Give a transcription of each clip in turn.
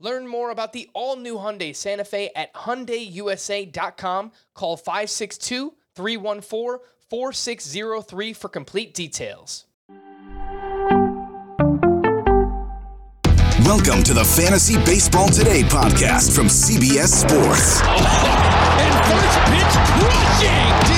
Learn more about the all-new Hyundai Santa Fe at hyundaiusa.com. Call 562-314-4603 for complete details. Welcome to the Fantasy Baseball Today podcast from CBS Sports. And first pitch rushing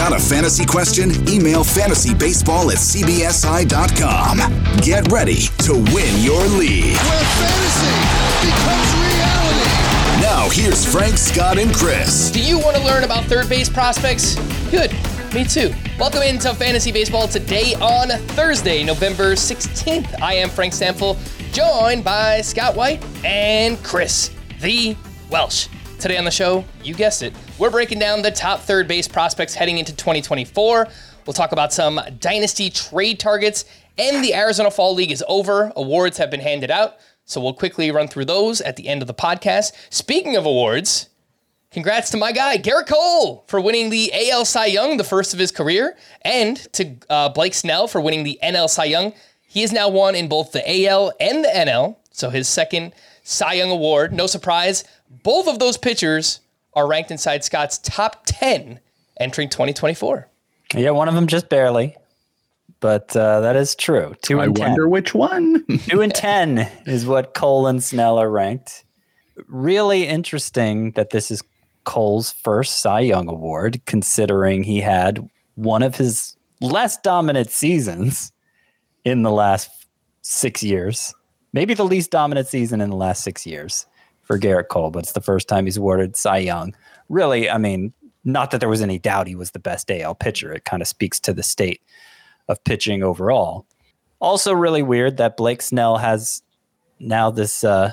Got a fantasy question? Email fantasybaseball at cbsi.com. Get ready to win your league. Where fantasy becomes reality. Now, here's Frank, Scott, and Chris. Do you want to learn about third base prospects? Good. Me too. Welcome into Fantasy Baseball today on Thursday, November 16th. I am Frank Stampfel, joined by Scott White and Chris, the Welsh. Today on the show, you guessed it, we're breaking down the top third base prospects heading into 2024. We'll talk about some dynasty trade targets, and the Arizona Fall League is over. Awards have been handed out, so we'll quickly run through those at the end of the podcast. Speaking of awards, Congrats to my guy, Gerrit Cole, for winning the AL Cy Young, the first of his career, and to uh, Blake Snell for winning the NL Cy Young. He has now won in both the AL and the NL, so his second Cy Young award. No surprise, both of those pitchers are ranked inside Scott's top 10 entering 2024. Yeah, one of them just barely, but uh, that is true. Two I and ten. wonder which one. Two and ten is what Cole and Snell are ranked. Really interesting that this is Cole's first Cy Young award, considering he had one of his less dominant seasons in the last six years. Maybe the least dominant season in the last six years for Gerrit Cole, but it's the first time he's awarded Cy Young. Really, I mean, not that there was any doubt he was the best AL pitcher. It kind of speaks to the state of pitching overall. Also, really weird that Blake Snell has now this uh,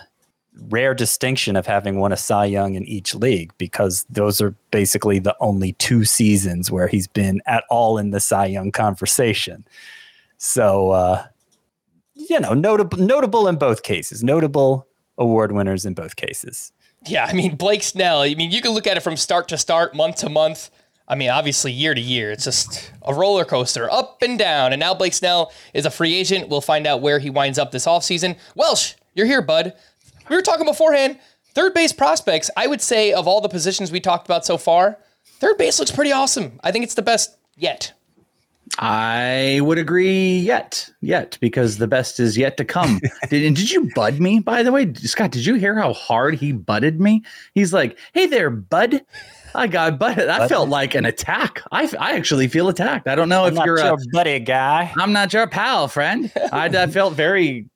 rare distinction of having won a Cy Young in each league because those are basically the only two seasons where he's been at all in the Cy Young conversation. So, uh, you know, notable notable in both cases, notable award winners in both cases. Yeah, I mean, Blake Snell, I mean, you can look at it from start to start, month to month. I mean, obviously, year to year, it's just a roller coaster, up and down. And now Blake Snell is a free agent. We'll find out where he winds up this offseason. Welsh, you're here, bud. We were talking beforehand. Third base prospects, I would say, of all the positions we talked about so far, third base looks pretty awesome. I think it's the best yet. I would agree yet, yet, because the best is yet to come. did, did you bud me, by the way? Scott, did you hear how hard he butted me? He's like, hey there, bud. I got butted. That felt like an attack. I, I actually feel attacked. I don't know I'm if you're your a, buddy guy. I'm not your pal, friend. I, I felt very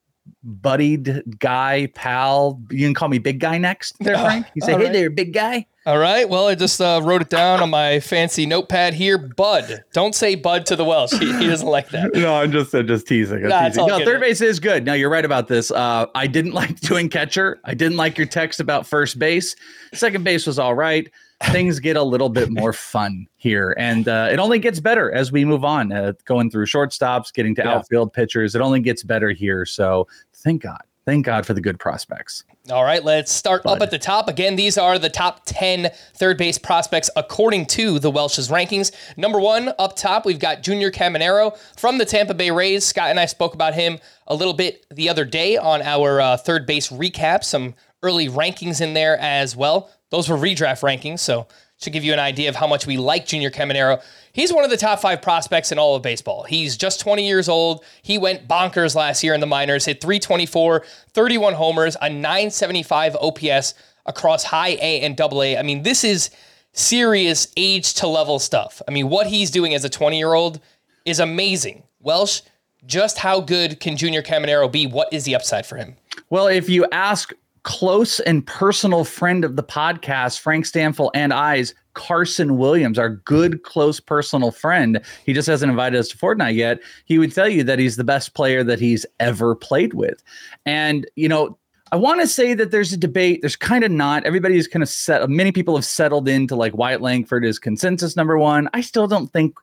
buddied guy, pal. You can call me big guy next there, Frank. You say, hey right. there, big guy. All right. Well, I just uh, wrote it down on my fancy notepad here. Bud. Don't say bud to the Welsh. He, he doesn't like that. No, I'm just I'm just teasing. I'm Nah, teasing. all No, good. third base is good. Now you're right about this. Uh, I didn't like doing catcher. I didn't like your text about first base. Second base was all right. Things get a little bit more fun here, and uh, it only gets better as we move on. Uh, going through shortstops, getting to Yeah. outfield pitchers, it only gets better here. So thank God. Thank God for the good prospects. All right, let's start up at the top. Again, these are the top 10 third base prospects according to the Welsh's rankings. Number one, up top, we've got Junior Caminero from the Tampa Bay Rays. Scott and I spoke about him a little bit the other day on our uh, third base recap, some early rankings in there as well. Those were redraft rankings, so to give you an idea of how much we like Junior Caminero. He's one of the top five prospects in all of baseball. He's just 20 years old. He went bonkers last year in the minors, hit 324, 31 homers, a 975 OPS across high A and double A. I mean, this is serious age to level stuff. I mean, what he's doing as a 20 year old is amazing. Welsh, just how good can Junior Caminero be? What is the upside for him? Well, if you ask close and personal friend of the podcast, Frank Stampfel and I's Carson Williams, our good, close personal friend. He just hasn't invited us to Fortnite yet. He would tell you that he's the best player that he's ever played with. And, you know, I want to say that there's a debate. There's kind of not. Everybody's kind of set. Many people have settled into like Wyatt Langford is consensus number one. I still don't think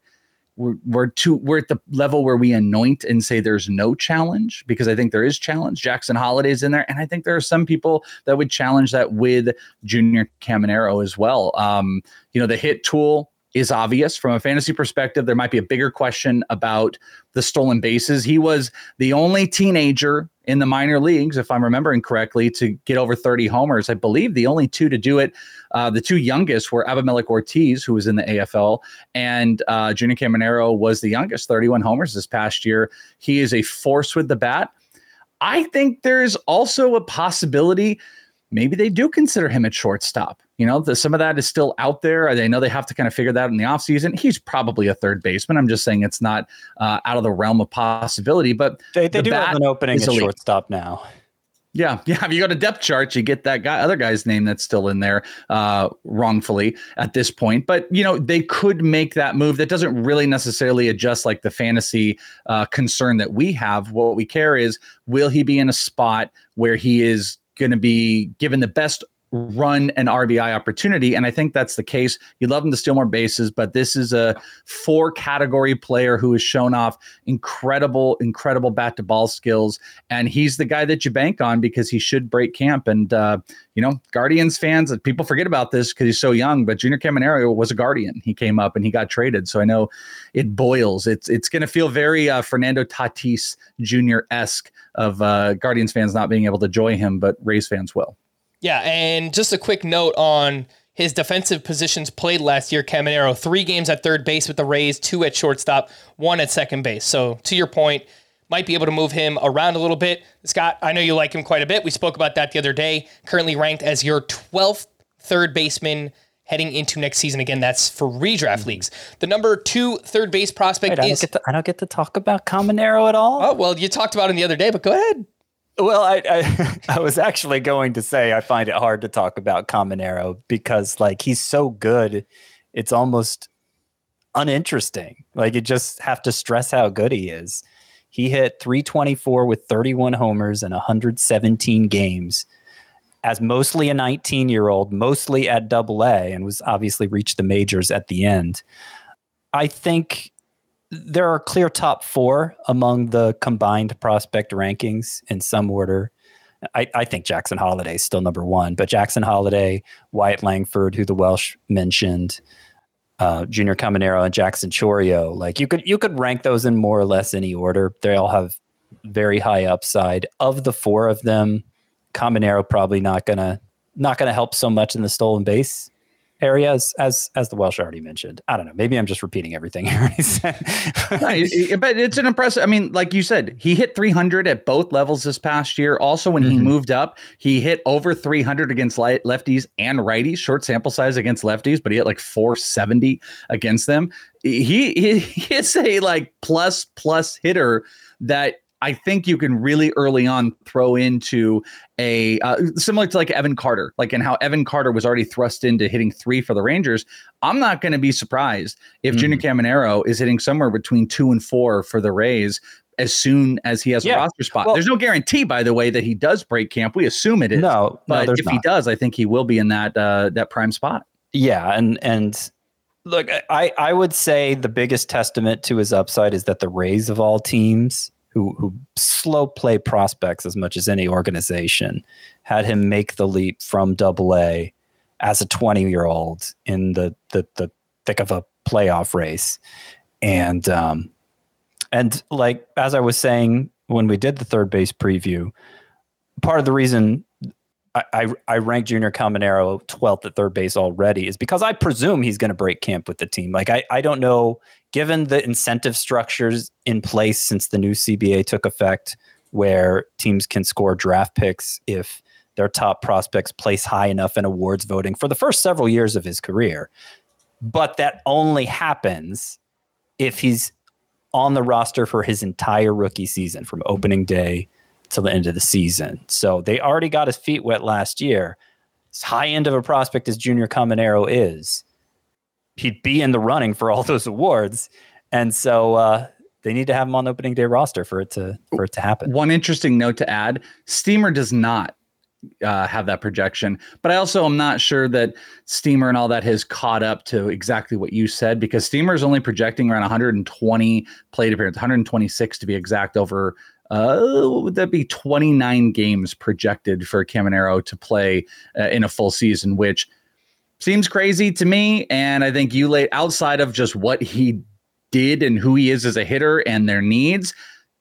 we're we're too we're at the level where we anoint and say there's no challenge because I think there is challenge. Jackson Holliday's in there, and I think there are some people that would challenge that with Junior Caminero as well. Um, you know, the hit tool is obvious from a fantasy perspective. There might be a bigger question about the stolen bases. He was the only teenager in the minor leagues, if I'm remembering correctly, to get over 30 homers. I believe the only two to do it, uh, the two youngest were Abimelec Ortiz, who was in the AFL, and uh, Junior Caminero was the youngest, 31 homers this past year. He is a force with the bat. I think there's also a possibility maybe they do consider him at shortstop. You know, the, some of that is still out there. They know they have to kind of figure that out in the offseason. He's probably a third baseman. I'm just saying it's not uh, out of the realm of possibility. But they, they the do have an opening at elite. shortstop now. Yeah, yeah. If you go to depth charts, you get that guy, other guy's name that's still in there uh, wrongfully at this point. But you know, they could make that move. That doesn't really necessarily adjust like the fantasy uh, concern that we have. What we care is, will he be in a spot where he is going to be given the best run an RBI opportunity. And I think that's the case. You'd love him to steal more bases, but this is a four category player who has shown off incredible, incredible bat to ball skills. And he's the guy that you bank on because he should break camp. And, uh, you know, Guardians fans, people forget about this because he's so young, but Junior Caminero was a Guardian. He came up and he got traded. So I know it boils. It's, it's going to feel very uh, Fernando Tatis Jr. esque of uh, Guardians fans not being able to enjoy him, but Rays fans will. Yeah, and just a quick note on his defensive positions played last year. Caminero, three games at third base with the Rays, two at shortstop, one at second base. So to your point, might be able to move him around a little bit. Scott, I know you like him quite a bit. We spoke about that the other day. Currently ranked as your 12th third baseman heading into next season. Again, that's for redraft mm-hmm. leagues. The number two third base prospect Wait, I, don't is. get to, I don't get to talk about Caminero at all. Oh, well, you talked about him the other day, but go ahead. Well, I, I I was actually going to say I find it hard to talk about Caminero because like he's so good, it's almost uninteresting. Like you just have to stress how good he is. He hit 324 with 31 homers and 117 games as mostly a 19 year old, mostly at double A, and was obviously reached the majors at the end. I think there are clear top four among the combined prospect rankings in some order. I, I think Jackson Holliday is still number one, but Jackson Holliday, Wyatt Langford, who the Welsh mentioned, uh, Junior Caminero, and Jackson Chourio, like you could you could rank those in more or less any order. They all have very high upside. Of the four of them, Caminero probably not gonna not gonna help so much in the stolen base areas as as the Welsh already mentioned. I don't know. Maybe I'm just repeating everything he already said. No, it- it- but it's an impressive. I mean, like you said, he hit 300 at both levels this past year. Also, when he Mhm. moved up, he hit over 300 against lefties and righties. Short sample size against lefties, but he hit like 470 against them. He he, he is a like plus plus hitter that. I think you can really early on throw into a uh, similar to like Evan Carter, like in how Evan Carter was already thrust into hitting three for the Rangers. I'm not going to be surprised if Mhm. Junior Caminero is hitting somewhere between two and four for the Rays as soon as he has a roster spot. Well- There's no guarantee, by the way, that he does break camp. We assume it is. no, no, but there's if not. he does, I think he will be in that uh, that prime spot. Yeah, and and look, I I would say the biggest testament to his upside is that the Rays of all teams who who slow play prospects as much as any organization, had him make the leap from Double A as a 20 year old in the, the the thick of a playoff race, and um, and like as I was saying when we did the third base preview, part of the reason I, I, I rank Junior Caminero 12th at third base already is because I presume he's going to break camp with the team. Like, I, I don't know, given the incentive structures in place since the new CBA took effect, where teams can score draft picks if their top prospects place high enough in awards voting for the first several years of his career. But that only happens if he's on the roster for his entire rookie season from opening day till the end of the season. So they already got his feet wet last year. As high end of a prospect as Junior Caminero is, he'd be in the running for all those awards. And so uh, they need to have him on the opening day roster for it to for it to happen. One interesting note to add: Steamer does not uh, have that projection, but I also am not sure that Steamer and all that has caught up to exactly what you said because Steamer is only projecting around 120 plate appearances, 126 to be exact over uh, would that be 29 games projected for Caminero to play uh, in a full season, which seems crazy to me. And I think you lay outside of just what he did and who he is as a hitter and their needs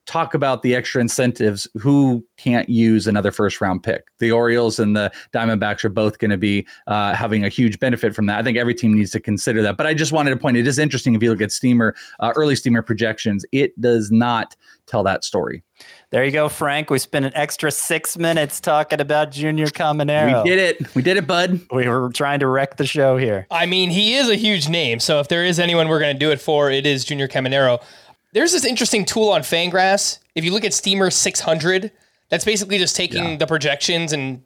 talk about the extra incentives. Who can't use another first round pick? The Orioles and the Diamondbacks are both going to be uh, having a huge benefit from that. I think every team needs to consider that. But I just wanted to point it is interesting if you look at Steamer, uh, early Steamer projections, it does not tell that story. There you go, Frank. We spent an extra six minutes talking about Junior Caminero. We did it. We did it, bud. We were trying to wreck the show here. I mean, he is a huge name. So if there is anyone we're going to do it for, it is Junior Caminero. There's this interesting tool on Fangraphs. If you look at Steamer 600, that's basically just taking yeah. the projections and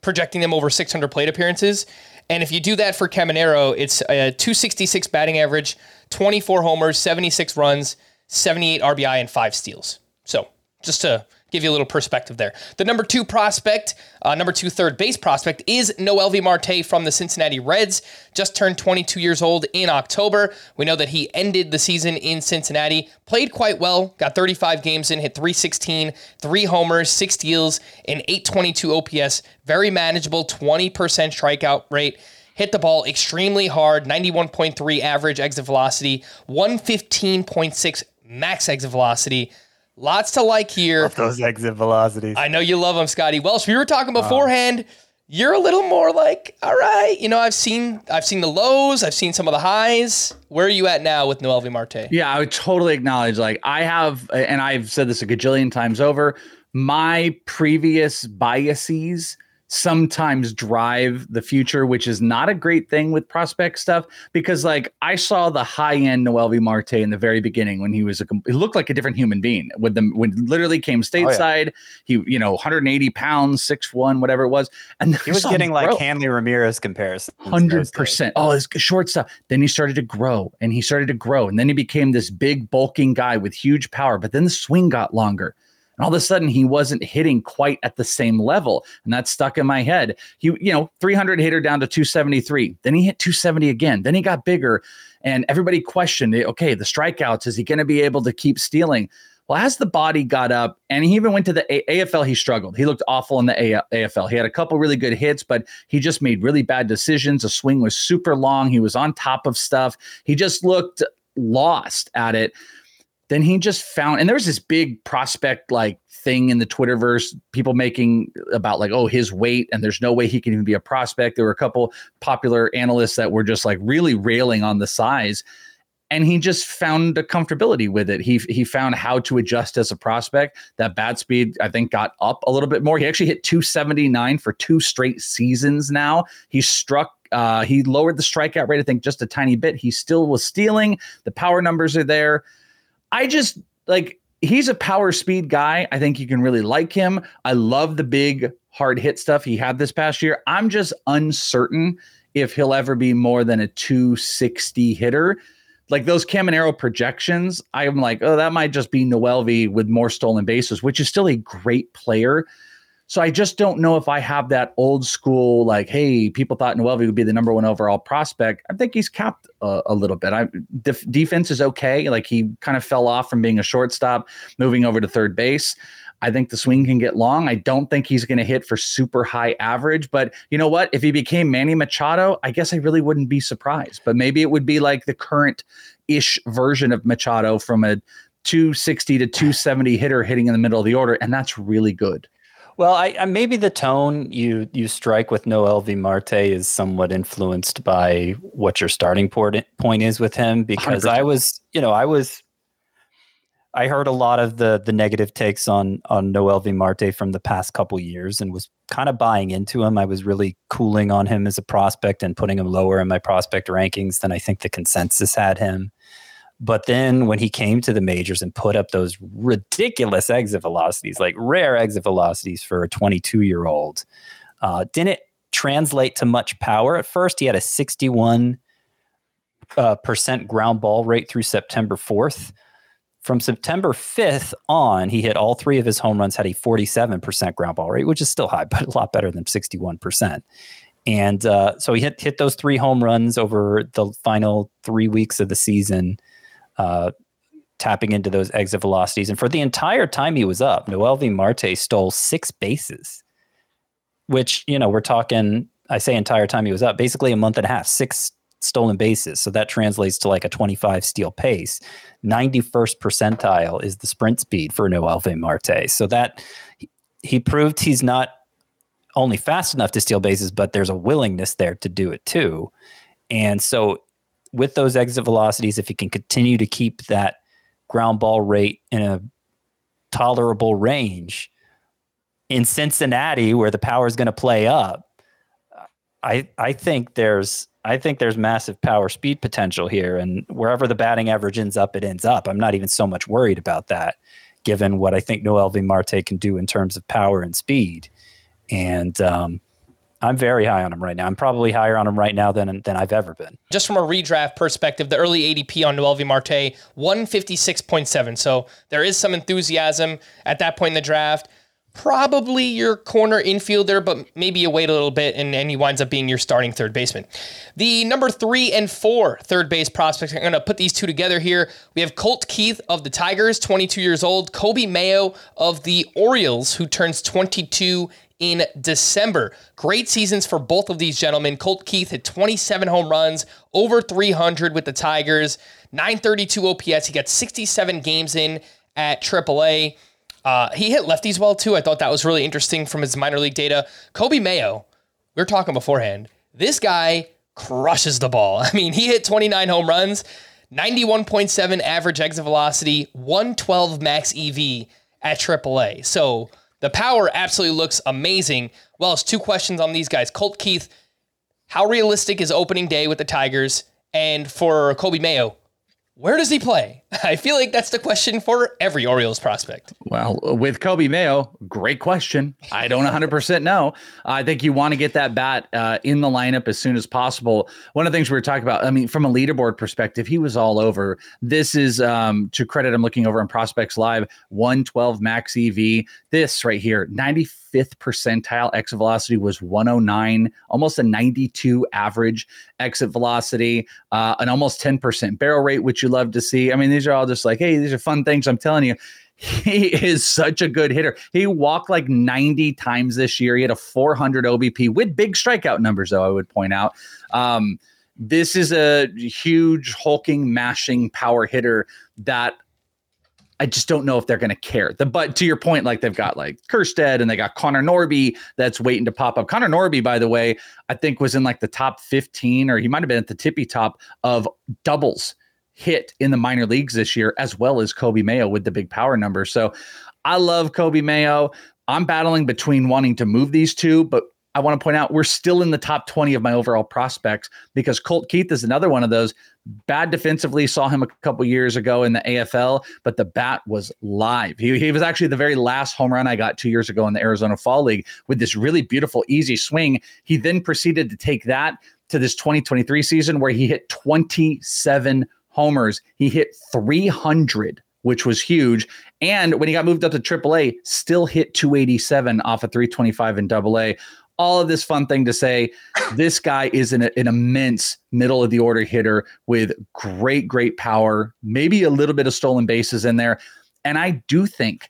projecting them over 600 plate appearances. And if you do that for Caminero, it's a 266 batting average, 24 homers, 76 runs, 78 RBI, and five steals. So just to give you a little perspective there. The number two prospect, uh, number two third base prospect is Noelvi Marte from the Cincinnati Reds. Just turned 22 years old in October. We know that he ended the season in Cincinnati, played quite well, got 35 games in, hit 316, three homers, six steals, and 822 OPS. Very manageable, 20% strikeout rate hit the ball extremely hard 91.3 average exit velocity 115.6 max exit velocity Lots to like here. Love those exit velocities. I know you love them, Scotty Welsh. We were talking beforehand. You're a little more like, all right, you know, I've seen I've seen the lows, I've seen some of the highs. Where are you at now with Noelvi Marte? Yeah, I would totally acknowledge. Like I have, and I've said this a gajillion times over. My previous biases sometimes drive the future, which is not a great thing with prospect stuff because like I saw the high end Noelvi Marte in the very beginning when he was a he looked like a different human being with them when literally came stateside. Oh, yeah. He, you know, 180 pounds, six one, whatever it was. And he was getting like grow. Hanley Ramirez comparison. Hundred percent. Oh, his short stuff. Then he started to grow and he started to grow. And then he became this big bulking guy with huge power. But then the swing got longer and all of a sudden, he wasn't hitting quite at the same level. And that stuck in my head. He, you know, 300 hitter down to 273. Then he hit 270 again. Then he got bigger. And everybody questioned it. Okay, the strikeouts, is he going to be able to keep stealing? Well, as the body got up, and he even went to the a- AFL, he struggled. He looked awful in the a- AFL. He had a couple really good hits, but he just made really bad decisions. The swing was super long. He was on top of stuff. He just looked lost at it then he just found and there was this big prospect like thing in the twitterverse people making about like oh his weight and there's no way he can even be a prospect. There were a couple popular analysts that were just like really railing on the size and he just found a comfortability with it. He he found how to adjust as a prospect. That bat speed i think got up a little bit more. He actually hit 279 for two straight seasons now. He struck uh, he lowered the strikeout rate i think just a tiny bit. He still was stealing. The power numbers are there I just like he's a power speed guy. I think you can really like him. I love the big hard hit stuff he had this past year. I'm just uncertain if he'll ever be more than a 260 hitter. Like those Caminero projections, I'm like, oh, that might just be Noelvi with more stolen bases, which is still a great player. So I just don't know if I have that old school like, hey, people thought Noelvi would be the number one overall prospect. I think he's capped a, a little bit. I def- defense is okay. Like he kind of fell off from being a shortstop, moving over to third base. I think the swing can get long. I don't think he's going to hit for super high average, but you know what? If he became Manny Machado, I guess I really wouldn't be surprised. But maybe it would be like the current ish version of Machado from a 260 to 270 hitter hitting in the middle of the order, and that's really good. Well, I, I, maybe the tone you you strike with Noelvi Marte is somewhat influenced by what your starting point point is with him because 100%. I was, you know, I was I heard a lot of the the negative takes on on Noelvi Marte from the past couple years and was kind of buying into him. I was really cooling on him as a prospect and putting him lower in my prospect rankings than I think the consensus had him. But then when he came to the majors and put up those ridiculous exit velocities, like rare exit velocities for a 22 year old, uh, didn't translate to much power. At first, he had a 61 uh, percent ground ball rate through September 4th. From September 5th on, he hit all three of his home runs, had a 47% ground ball rate, which is still high, but a lot better than 61%. And uh, so he hit, hit those three home runs over the final three weeks of the season uh, tapping into those exit velocities. And for the entire time he was up, Noelvi Marte stole six bases, which, you know, we're talking, I say entire time he was up, basically a month and a half, six stolen bases. So that translates to like a 25 steal pace. 91st percentile is the sprint speed for Noelvi Marte. So that he proved he's not only fast enough to steal bases, but there's a willingness there to do it too. And so with those exit velocities, if he can continue to keep that ground ball rate in a tolerable range in Cincinnati, where the power is going to play up, I I think there's I think there's massive power speed potential here, and wherever the batting average ends up, it ends up. I'm not even so much worried about that, given what I think Noelvi Marte can do in terms of power and speed. And um, I'm very high on him right now. I'm probably higher on him right now than than I've ever been. Just from a redraft perspective, the early ADP on Noelvi Marte, 156.7. So there is some enthusiasm at that point in the draft. Probably your corner infielder, but maybe you wait a little bit and, and he winds up being your starting third baseman. The number three and four third base prospects, I'm going to put these two together here. We have Colt Keith of the Tigers, 22 years old, Coby Mayo of the Orioles, who turns 22 in December. Great seasons for both of these gentlemen. Colt Keith had 27 home runs, over 300 with the Tigers, 932 OPS. He got 67 games in at AAA. Uh, he hit lefties well too. I thought that was really interesting from his minor league data. Coby Mayo, we were talking beforehand. This guy crushes the ball. I mean, he hit 29 home runs, 91.7 average exit velocity, 112 max EV at AAA. So the power absolutely looks amazing. Well, it's two questions on these guys. Colt Keith, how realistic is opening day with the Tigers? And for Coby Mayo, where does he play? I feel like that's the question for every Orioles prospect. Well, with Coby Mayo, great question. I don't 100% know. I think you want to get that bat uh, in the lineup as soon as possible. One of the things we were talking about, I mean, from a leaderboard perspective, he was all over. This is um, to credit, I'm looking over on Prospects Live, 112 max EV. This right here, 95th percentile exit velocity was 109, almost a 92 average exit velocity, uh, an almost 10% barrel rate, which you love to see. I mean, these are all just like, hey, these are fun things. I'm telling you. He is such a good hitter. He walked like 90 times this year. He had a 400 OBP with big strikeout numbers, though, I would point out. Um, this is a huge, hulking, mashing power hitter that I just don't know if they're going to care. The but to your point, like they've got like Kjerstad and they got Connor Norby that's waiting to pop up. Connor Norby, by the way, I think was in like the top 15 or he might have been at the tippy top of doubles hit in the minor leagues this year, as well as Coby Mayo with the big power number. So I love Coby Mayo. I'm battling between wanting to move these two, but I want to point out we're still in the top 20 of my overall prospects because Colt Keith is another one of those bad defensively. Saw him a couple years ago in the AFL, but the bat was live. He, he was actually the very last home run I got two years ago in the Arizona Fall League with this really beautiful, easy swing. He then proceeded to take that to this 2023 season where he hit 27 homers. He hit 300 which was huge. And when he got moved up to AAA, still hit 287 off of 325 in AA. All of this fun thing to say. This guy is an, an immense middle of the order hitter with great, great power, maybe a little bit of stolen bases in there. And I do think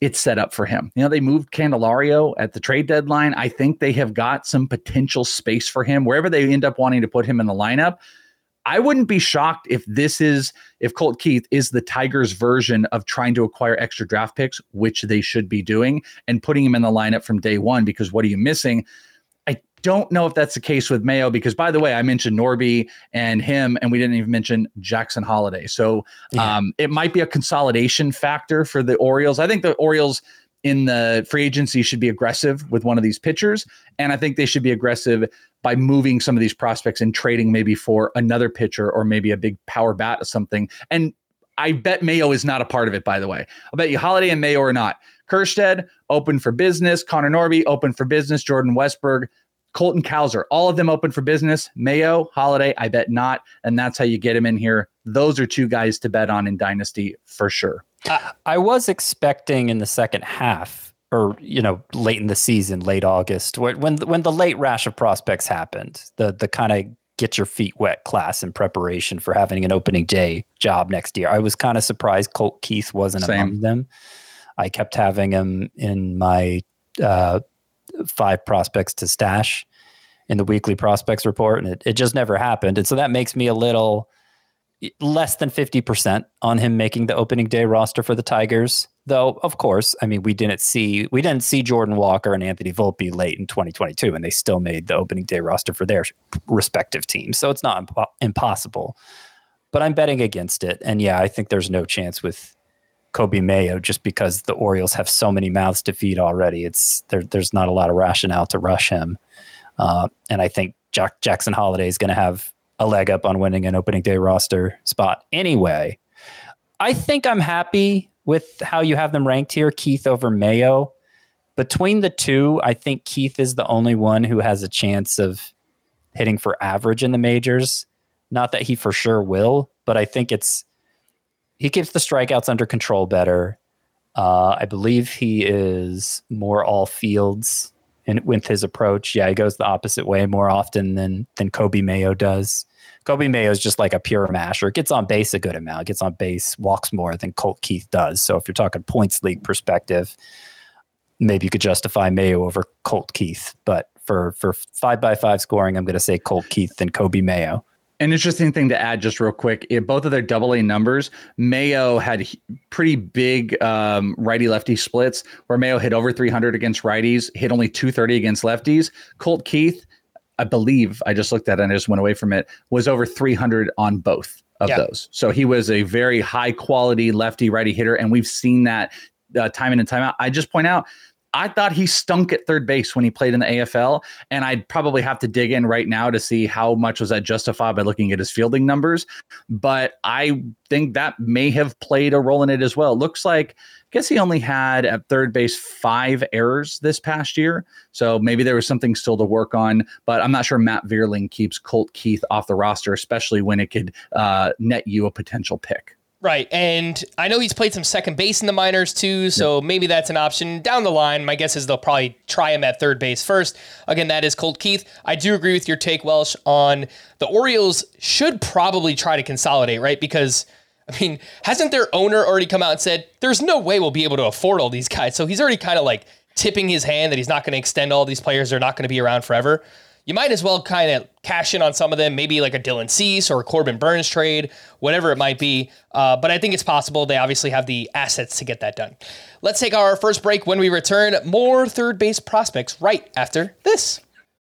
it's set up for him. You know, they moved Candelario at the trade deadline. I think they have got some potential space for him wherever they end up wanting to put him in the lineup. I wouldn't be shocked if this is if Colt Keith is the Tigers version of trying to acquire extra draft picks, which they should be doing, and putting him in the lineup from day one. Because what are you missing? I don't know if that's the case with Mayo. Because by the way, I mentioned Norby and him, and we didn't even mention Jackson Holliday. So Yeah. um, it might be a consolidation factor for the Orioles. I think the Orioles in the free agency should be aggressive with one of these pitchers, and I think they should be aggressive by moving some of these prospects and trading maybe for another pitcher or maybe a big power bat or something. And I bet Mayo is not a part of it, by the way. I'll bet you Holliday and Mayo are not. Kjerstad, open for business. Connor Norby, open for business. Jordan Westburg, Colton Cowser, all of them open for business. Mayo, Holliday, I bet not. And that's how you get him in here. Those are two guys to bet on in Dynasty for sure. I was expecting in the second half, or you know, late in the season, late August, when when, when the late rash of prospects happened, the the kind of get your feet wet class in preparation for having an opening day job next year. I was kind of surprised Colt Keith wasn't Same. among them. I kept having him in my uh, five prospects to stash in the weekly prospects report, and it, it just never happened. And so that makes me a little less than 50% on him making the opening day roster for the Tigers. Though, of course, I mean, we didn't see we didn't see Jordan Walker and Anthony Volpe late in 2022, and they still made the opening day roster for their respective teams. So it's not impo- impossible. But I'm betting against it. And yeah, I think there's no chance with Coby Mayo just because the Orioles have so many mouths to feed already. It's there, there's not a lot of rationale to rush him. Uh, and I think Jack, Jackson Holliday is going to have a leg up on winning an opening day roster spot anyway. I think I'm happy with how you have them ranked here, Keith over Mayo. Between the two, I think Keith is the only one who has a chance of hitting for average in the majors. Not that he for sure will, but I think it's he keeps the strikeouts under control better. Uh, I believe he is more all fields and with his approach. Yeah, he goes the opposite way more often than than Coby Mayo does. Coby Mayo is just like a pure masher. Gets on base a good amount. Gets on base, walks more than Colt Keith does. So if you're talking points league perspective, maybe you could justify Mayo over Colt Keith. But for for five by five scoring, I'm going to say Colt Keith and Coby Mayo. An interesting thing to add, just real quick, both of their double A numbers, Mayo had pretty big um, righty lefty splits where Mayo hit over 300 against righties, hit only 230 against lefties. Colt Keith, I believe, I just looked at it and I just went away from it, was over 300 on both of Yeah. those. So he was a very high quality lefty righty hitter. And we've seen that uh, time in and time out. I just point out, I thought he stunk at third base when he played in the AFL, and I'd probably have to dig in right now to see how much was that justified by looking at his fielding numbers. But I think that may have played a role in it as well. It looks like, guess he only had at third base five errors this past year, so maybe there was something still to work on. But I'm not sure Matt Vierling keeps Colt Keith off the roster, especially when it could uh, net you a potential pick. Right. And I know he's played some second base in the minors too, so maybe that's an option down the line. My guess is they'll probably try him at third base first. Again, that is Colt Keith. I do agree with your take, Welsh, on the Orioles should probably try to consolidate, right? Because I mean, hasn't their owner already come out and said there's no way we'll be able to afford all these guys? So he's already kind of like tipping his hand that he's not going to extend all these players. They're not going to be around forever. You might as well kind of cash in on some of them, maybe like a Dylan Cease or a Corbin Burnes trade, whatever it might be. Uh, but I think it's possible. They obviously have the assets to get that done. Let's take our first break. When we return, more third base prospects right after this.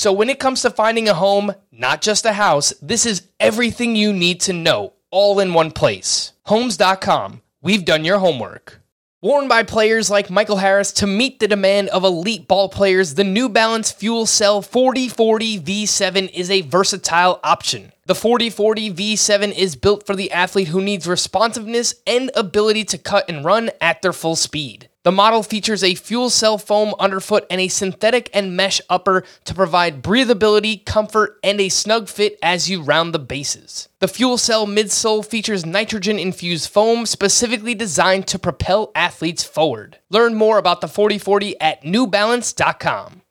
So when it comes to finding a home, not just a house, this is everything you need to know all in one place. Homes.com We've done your homework. Worn by players like Michael Harris to meet the demand of elite ball players, the New Balance Fuel Cell 4040 V7 is a versatile option. The 4040 V7 is built for the athlete who needs responsiveness and ability to cut and run at their full speed. The model features a fuel cell foam underfoot and a synthetic and mesh upper to provide breathability, comfort, and a snug fit as you round the bases. The fuel cell midsole features nitrogen infused foam specifically designed to propel athletes forward. Learn more about the 4040 at newbalance.com.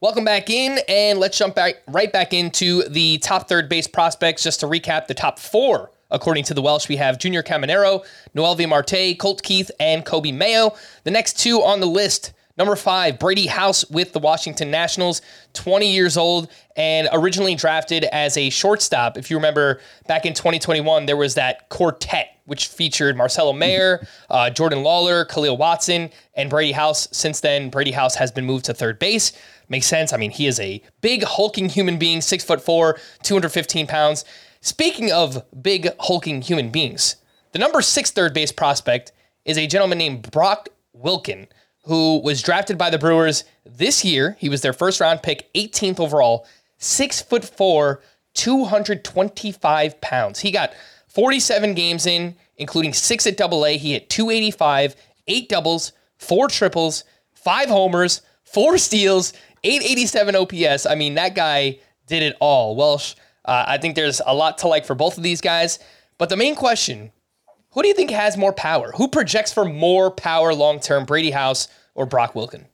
Welcome back in, and let's jump back right back into the top third base prospects just to recap the top four According to the Welsh, we have Junior Caminero, Noelvi Marte, Colt Keith, and Coby Mayo. The next two on the list Number five, Brady House with the Washington Nationals, 20 years old and originally drafted as a shortstop. If you remember back in 2021, there was that quartet which featured Marcelo Mayer, uh, Jordan Lawlar, Khalil Watson, and Brady House. Since then, Brady House has been moved to third base. Makes sense. I mean, he is a big hulking human being, six foot four, 215 pounds. Speaking of big hulking human beings, the number six third base prospect is a gentleman named Brock Wilken, who was drafted by the Brewers this year. He was their first round pick, 18th overall, six foot four, 225 pounds. He got 47 games in, including six at double A. He hit 285, eight doubles, four triples, five homers, four steals, 887 OPS. I mean, that guy did it all. Welsh uh, I think there's a lot to like for both of these guys. But the main question who do you think has more power? Who projects for more power long term, Brady House or Brock Wilken?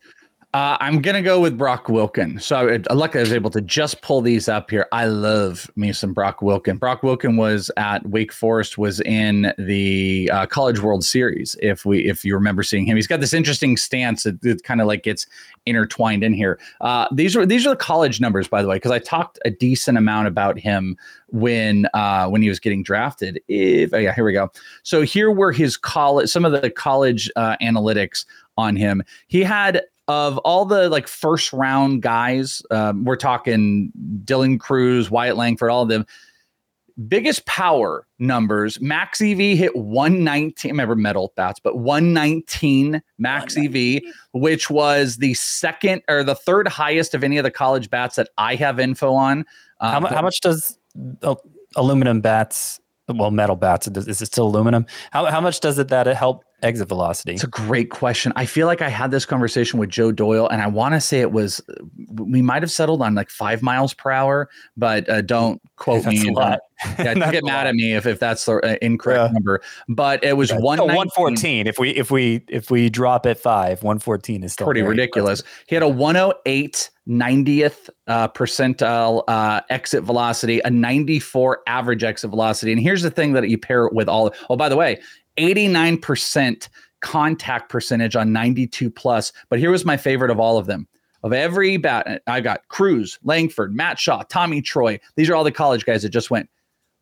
Uh, I'm gonna go with Brock Wilken. So I, luckily I was able to just pull these up here. I love me some Brock Wilken. Brock Wilken was at Wake Forest, was in the uh, College World Series. If we, if you remember seeing him, he's got this interesting stance. It kind of like gets intertwined in here. Uh, these are these are the college numbers, by the way, because I talked a decent amount about him when uh, when he was getting drafted. If oh yeah, here we go. So here were his college, some of the college uh, analytics on him. He had of all the like first round guys, um, we're talking Dylan Crews, Wyatt Langford, all of them. Biggest power numbers. Max EV hit 119. Remember metal bats, but 119 max EV, which was the second or the third highest of any of the college bats that I have info on. Um, how, how much does aluminum bats well metal bats is it still aluminum how, how much does it that it help exit velocity? It's a great question. I feel like I had this conversation with Joe Doyle, and I want to say it was we might have settled on like five miles per hour, but uh, don't quote that's me. A lot. Yeah, don't get mad at me if, if that's the uh, incorrect yeah. number. But it was yeah. one one fourteen. If we if we if we drop at five, one fourteen is still pretty ridiculous. Impressive. He had a one hundred oh eight 90th uh, percentile uh, exit velocity, a 94 average exit velocity. And here's the thing that you pair it with all. Oh, by the way, 89% contact percentage on 92 plus. But here was my favorite of all of them. Of every bat, I got Crews, Langford, Matt Shaw, Tommy Troy. These are all the college guys that just went.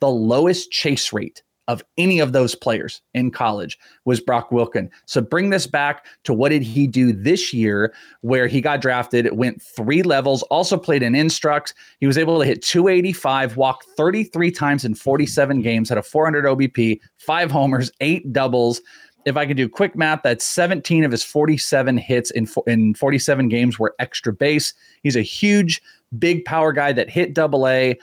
The lowest chase rate of any of those players in college was Brock Wilken. So bring this back to what did he do this year where he got drafted, went three levels, also played in instructs. He was able to hit 285, walk 33 times in 47 games, had a 400 OBP, five homers, eight doubles. If I could do quick math, that's 17 of his 47 hits in in 47 games were extra base. He's a huge, big power guy that hit double A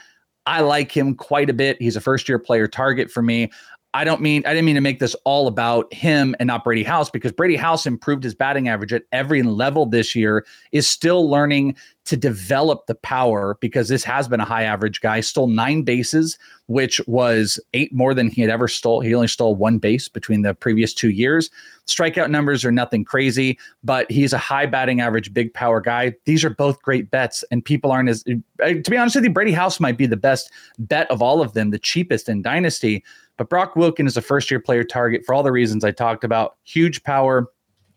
I like him quite a bit. He's a first year player target for me. I don't mean I didn't mean to make this all about him and not Brady House because Brady House improved his batting average at every level this year. Is still learning to develop the power because this has been a high average guy. Stole nine bases, which was eight more than he had ever stole. He only stole one base between the previous two years. Strikeout numbers are nothing crazy, but he's a high batting average, big power guy. These are both great bets, and people aren't as. To be honest with you, Brady House might be the best bet of all of them, the cheapest in Dynasty. But Brock Wilken is a first year player target for all the reasons I talked about. Huge power,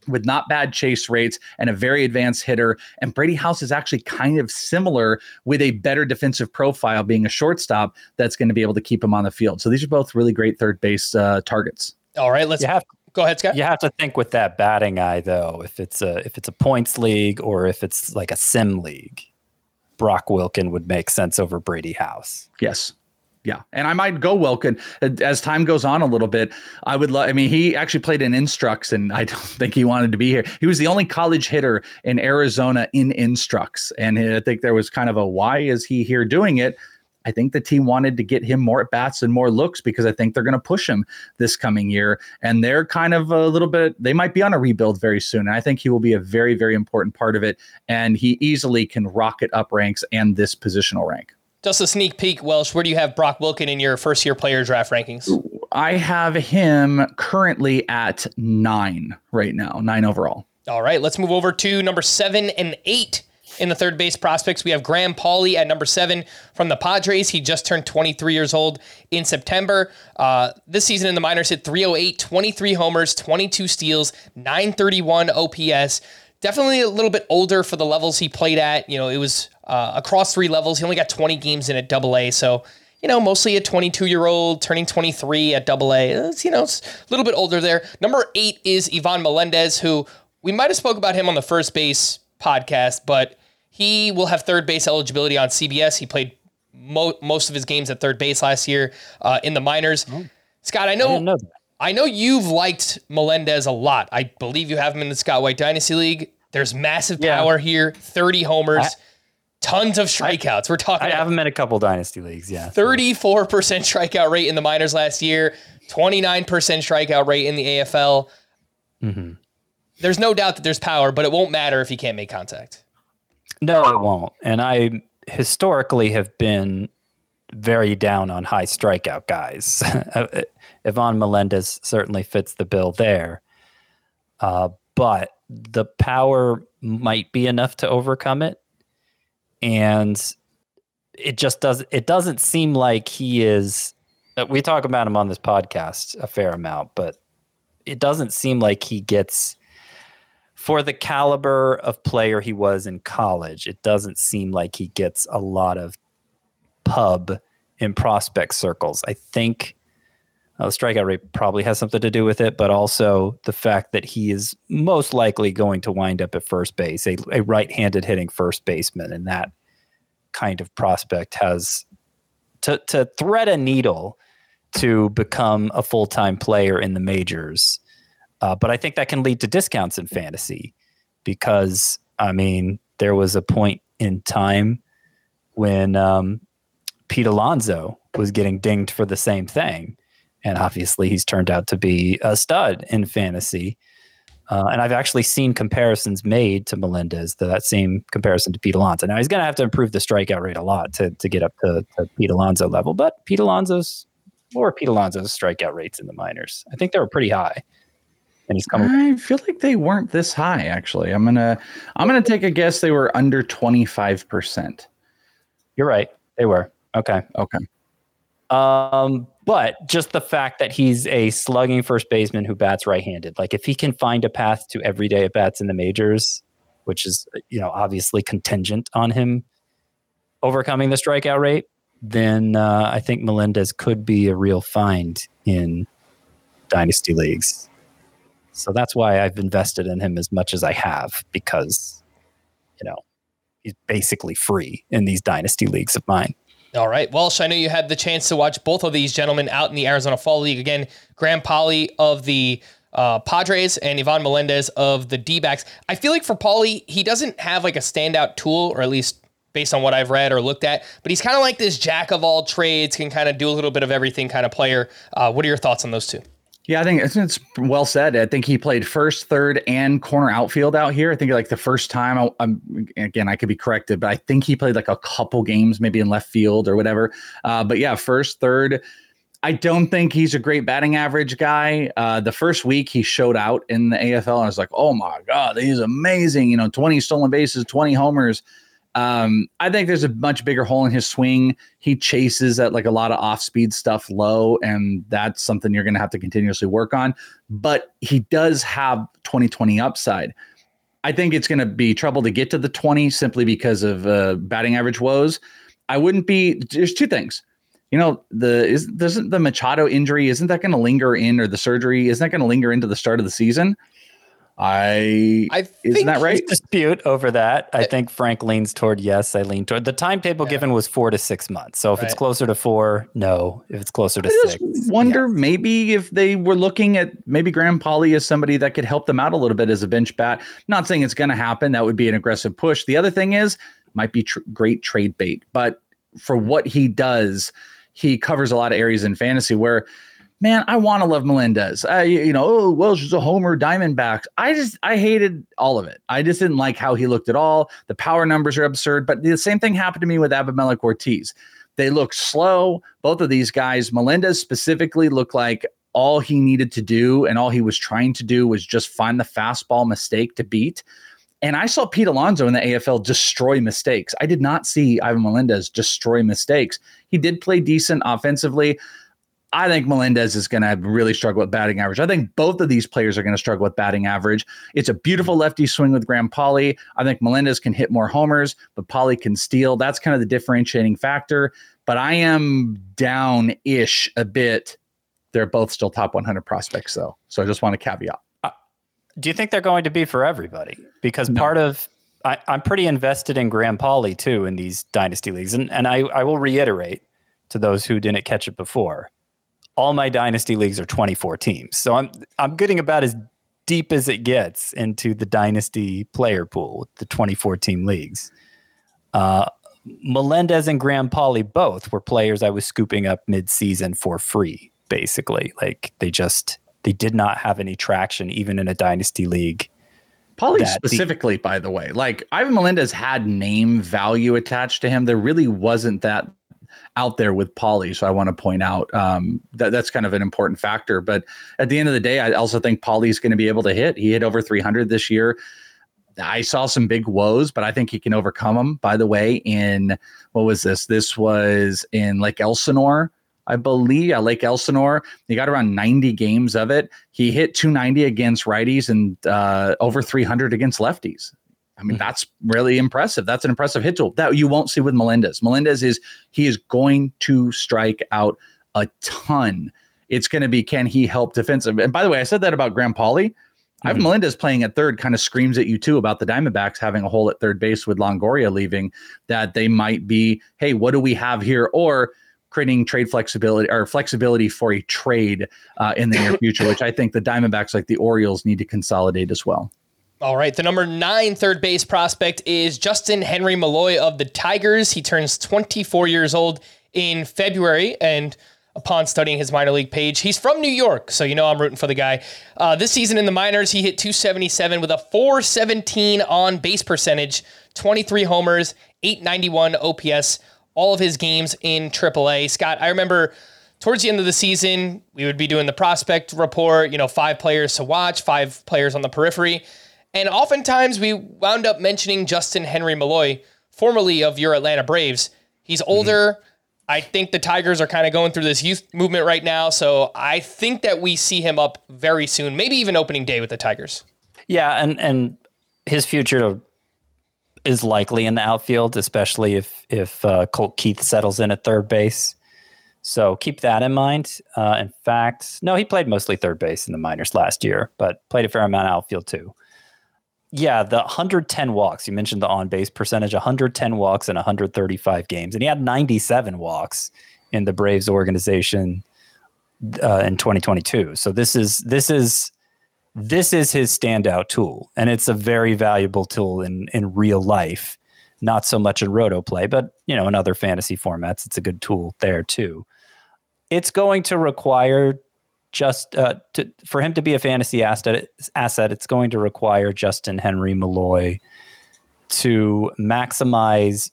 with not bad chase rates and a very advanced hitter. And Brady House is actually kind of similar with a better defensive profile, being a shortstop that's going to be able to keep him on the field. So these are both really great third base uh, targets. All right, let's You have go ahead, Scott. you have to think with that batting eye though. If it's a if it's a points league or if it's like a sim league, Brock Wilken would make sense over Brady House. Yes. Yeah. And I might go Wilken as time goes on a little bit. I would love, I mean, he actually played in Instructs and I don't think he wanted to be here. He was the only college hitter in Arizona in Instructs. And I think there was kind of a why is he here doing it? I think the team wanted to get him more at bats and more looks because I think they're going to push him this coming year. And they're kind of a little bit, they might be on a rebuild very soon. And I think he will be a very, very important part of it. And he easily can rocket up ranks and this positional rank. Just a sneak peek, Welsh. Where do you have Brock Wilken in your first year player draft rankings? I have him currently at nine right now, nine overall. All right, let's move over to number seven and eight in the third base prospects. We have Graham Pauley at number seven from the Padres. He just turned 23 years old in September. Uh, this season in the minors hit 308, 23 homers, 22 steals, 931 OPS. Definitely a little bit older for the levels he played at. You know, it was uh, across three levels. He only got 20 games in at double A. So, you know, mostly a 22 year old turning 23 at double A. It's, you know, it's a little bit older there. Number eight is Ivan Melendez, who we might have spoke about him on the first base podcast, but he will have third base eligibility on CBS. He played mo- most of his games at third base last year uh, in the minors. Scott, I know, I know. I know you've liked Melendez a lot. I believe you have him in the Scott White Dynasty League. There's massive Yeah. power here, 30 homers, I- tons of strikeouts. We're talking I have him in a couple dynasty leagues. Yeah, 34% strikeout rate in the minors last year, 29% strikeout rate in the AFL. Mm-hmm. There's no doubt that there's power, but it won't matter if he can't make contact. No, it won't. And I historically have been very down on high strikeout guys. Ivan Melendez certainly fits the bill there. Uh, but the power might be enough to overcome it. And it just does it doesn't seem like he is uh, we talk about him on this podcast a fair amount, but it doesn't seem like he gets for the caliber of player he was in college, it doesn't seem like he gets a lot of pub in prospect circles. I think uh, the strikeout rate probably has something to do with it, but also the fact that he is most likely going to wind up at first base, a, a right handed hitting first baseman. And that kind of prospect has to, to thread a needle to become a full time player in the majors. Uh, but I think that can lead to discounts in fantasy because, I mean, there was a point in time when um, Pete Alonso was getting dinged for the same thing. And obviously, he's turned out to be a stud in fantasy. Uh, and I've actually seen comparisons made to Melendez, that same comparison to Pete Alonso. Now, he's going to have to improve the strikeout rate a lot to, to get up to, to Pete Alonso level, but Pete Alonso's, or Pete Alonso's strikeout rates in the minors, I think they were pretty high. And he's coming. I feel like they weren't this high actually. I'm going to I'm going to take a guess they were under 25%. You're right. They were. Okay. Okay. Um, but just the fact that he's a slugging first baseman who bats right-handed, like if he can find a path to everyday at bats in the majors, which is you know obviously contingent on him overcoming the strikeout rate, then uh, I think Melendez could be a real find in dynasty leagues. So that's why I've invested in him as much as I have because you know he's basically free in these dynasty leagues of mine. All right. Welsh, I know you had the chance to watch both of these gentlemen out in the Arizona Fall League. Again, Graham Pauley of the uh, Padres and Ivan Melendez of the D backs. I feel like for Pauley, he doesn't have like a standout tool, or at least based on what I've read or looked at, but he's kind of like this jack of all trades, can kind of do a little bit of everything kind of player. Uh, what are your thoughts on those two? Yeah, I think it's, it's well said. I think he played first, third, and corner outfield out here. I think like the first time, I, I'm again, I could be corrected, but I think he played like a couple games, maybe in left field or whatever. Uh, but yeah, first, third. I don't think he's a great batting average guy. Uh, the first week he showed out in the AFL, and I was like, oh my god, he's amazing. You know, 20 stolen bases, 20 homers. Um, I think there's a much bigger hole in his swing. He chases at like a lot of off speed stuff low, and that's something you're going to have to continuously work on. But he does have 2020 upside. I think it's going to be trouble to get to the 20 simply because of uh, batting average woes. I wouldn't be. There's two things. You know, the is doesn't the Machado injury isn't that going to linger in, or the surgery isn't that going to linger into the start of the season? I, I isn't think that right? dispute over that. I eh. think Frank leans toward yes. I lean toward the timetable given was four to six months. So if it's closer to four, no. If it's closer to I six, just wonder maybe if they were looking at maybe Graham Pauley as somebody that could help them out a little bit as a bench bat. Not saying it's going to happen. That would be an aggressive push. The other thing is, might be tr- great trade bait, but for what he does, he covers a lot of areas in fantasy where. Man, I want to love Melendez. I, you know, oh, well, she's a homer Diamondbacks. I just, I hated all of it. I just didn't like how he looked at all. The power numbers are absurd. But the same thing happened to me with Abimelech Ortiz. They look slow. Both of these guys, Melendez specifically, looked like all he needed to do and all he was trying to do was just find the fastball mistake to beat. And I saw Pete Alonso in the AFL destroy mistakes. I did not see Ivan Melendez destroy mistakes. He did play decent offensively. I think Melendez is going to really struggle with batting average. I think both of these players are going to struggle with batting average. It's a beautiful lefty swing with Graham Pauley. I think Melendez can hit more homers, but Pauley can steal. That's kind of the differentiating factor. But I am down ish a bit. They're both still top 100 prospects, though. So I just want to caveat. Uh, do you think they're going to be for everybody? Because No. part of I, I'm pretty invested in Graham Pauley too in these dynasty leagues, and and I I will reiterate to those who didn't catch it before, all my dynasty leagues are 24 teams, so I'm I'm getting about as deep as it gets into the dynasty player pool, the 24 team leagues. Uh, Melendez and Graham Pauley both were players I was scooping up mid-season for free, basically. Like they just they did not have any traction even in a dynasty league. Pauley that the- specifically, by the way, like Ivan Melendez had name value attached to him. There really wasn't that out there with Pauley. So I want to point out um, that that's kind of an important factor. But at the end of the day, I also think Pauley's going to be able to hit. He hit over 300 this year. I saw some big woes, but I think he can overcome them. By the way, in what was this? This was in Lake Elsinore, I believe. Yeah, Lake Elsinore. He got around 90 games of it. He hit 290 against righties and uh, over 300 against lefties. I mean, that's really impressive. That's an impressive hit tool that you won't see with Melendez. Melendez is he is going to strike out a ton. It's going to be can he help defensive? And by the way, I said that about Graham Pauley. Ivan Melendez playing at third kind of screams at you too about the Diamondbacks having a hole at third base with Longoria leaving. That they might be, hey, what do we have here? Or creating trade flexibility or flexibility for a trade uh, in the near future, which I think the Diamondbacks, like the Orioles, need to consolidate as well. All right, the number nine third base prospect is Justyn Henry Malloy of the Tigers. He turns 24 years old in February, and upon studying his minor league page, he's from New York, so you know I'm rooting for the guy. Uh, this season in the minors, he hit 277 with a 417 on base percentage, 23 homers, 891 OPS, all of his games in AAA. Scott, I remember towards the end of the season, we would be doing the prospect report, you know, five players to watch, five players on the periphery. And oftentimes we wound up mentioning Justyn Henry Malloy, formerly of your Atlanta Braves. He's older. I think the Tigers are kind of going through this youth movement right now. So I think that we see him up very soon, maybe even opening day with the Tigers. Yeah, and and his future is likely in the outfield, especially if if uh, Colt Keith settles in at third base. So keep that in mind. Uh, in fact, no, he played mostly third base in the minors last year, but played a fair amount of outfield too. Yeah, the 110 walks. You mentioned the on base percentage 110 walks in 135 games. And he had 97 walks in the Braves organization uh, in 2022. So this is this is this is his standout tool, and it's a very valuable tool in in real life. Not so much in roto play, but you know, in other fantasy formats, it's a good tool there too. It's going to require just uh, to, for him to be a fantasy asset. Asset, it's going to require Justyn Henry Malloy to maximize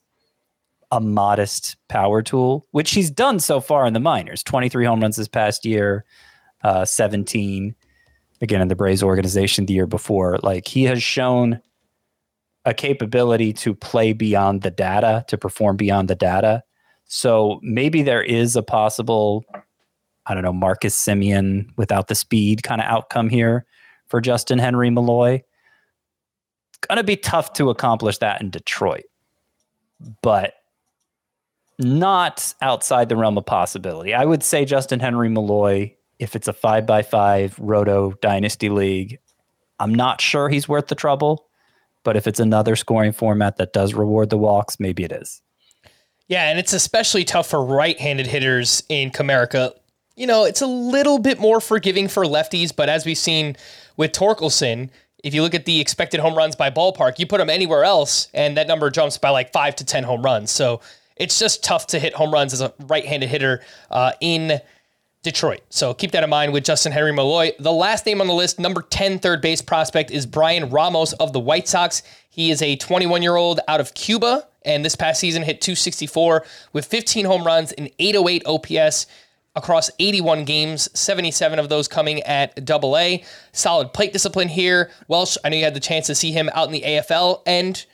a modest power tool, which he's done so far in the minors. Twenty three home runs this past year, uh, seventeen again in the Braves organization the year before. Like he has shown a capability to play beyond the data, to perform beyond the data. So maybe there is a possible, I don't know, Marcus Semien without the speed kind of outcome here for Justyn Henry Malloy. Going to be tough to accomplish that in Detroit, but not outside the realm of possibility. I would say Justyn Henry Malloy, if it's a five by five Roto Dynasty League, I'm not sure he's worth the trouble. But if it's another scoring format that does reward the walks, maybe it is. Yeah, and it's especially tough for right-handed hitters in Comerica. You know, it's a little bit more forgiving for lefties, but as we've seen with Torkelson, if you look at the expected home runs by ballpark, you put him anywhere else, and that number jumps by like five to ten home runs. So it's just tough to hit home runs as a right-handed hitter uh, in Detroit. So keep that in mind with Justyn Henry Malloy. The last name on the list, number 10 third base prospect, is Bryan Ramos of the White Sox. He is a 21 year old out of Cuba, and this past season hit 264 with 15 home runs and 808 OPS across 81 games, 77 of those coming at double A. Solid plate discipline here. Welsh, I know you had the chance to see him out in the AFL, and,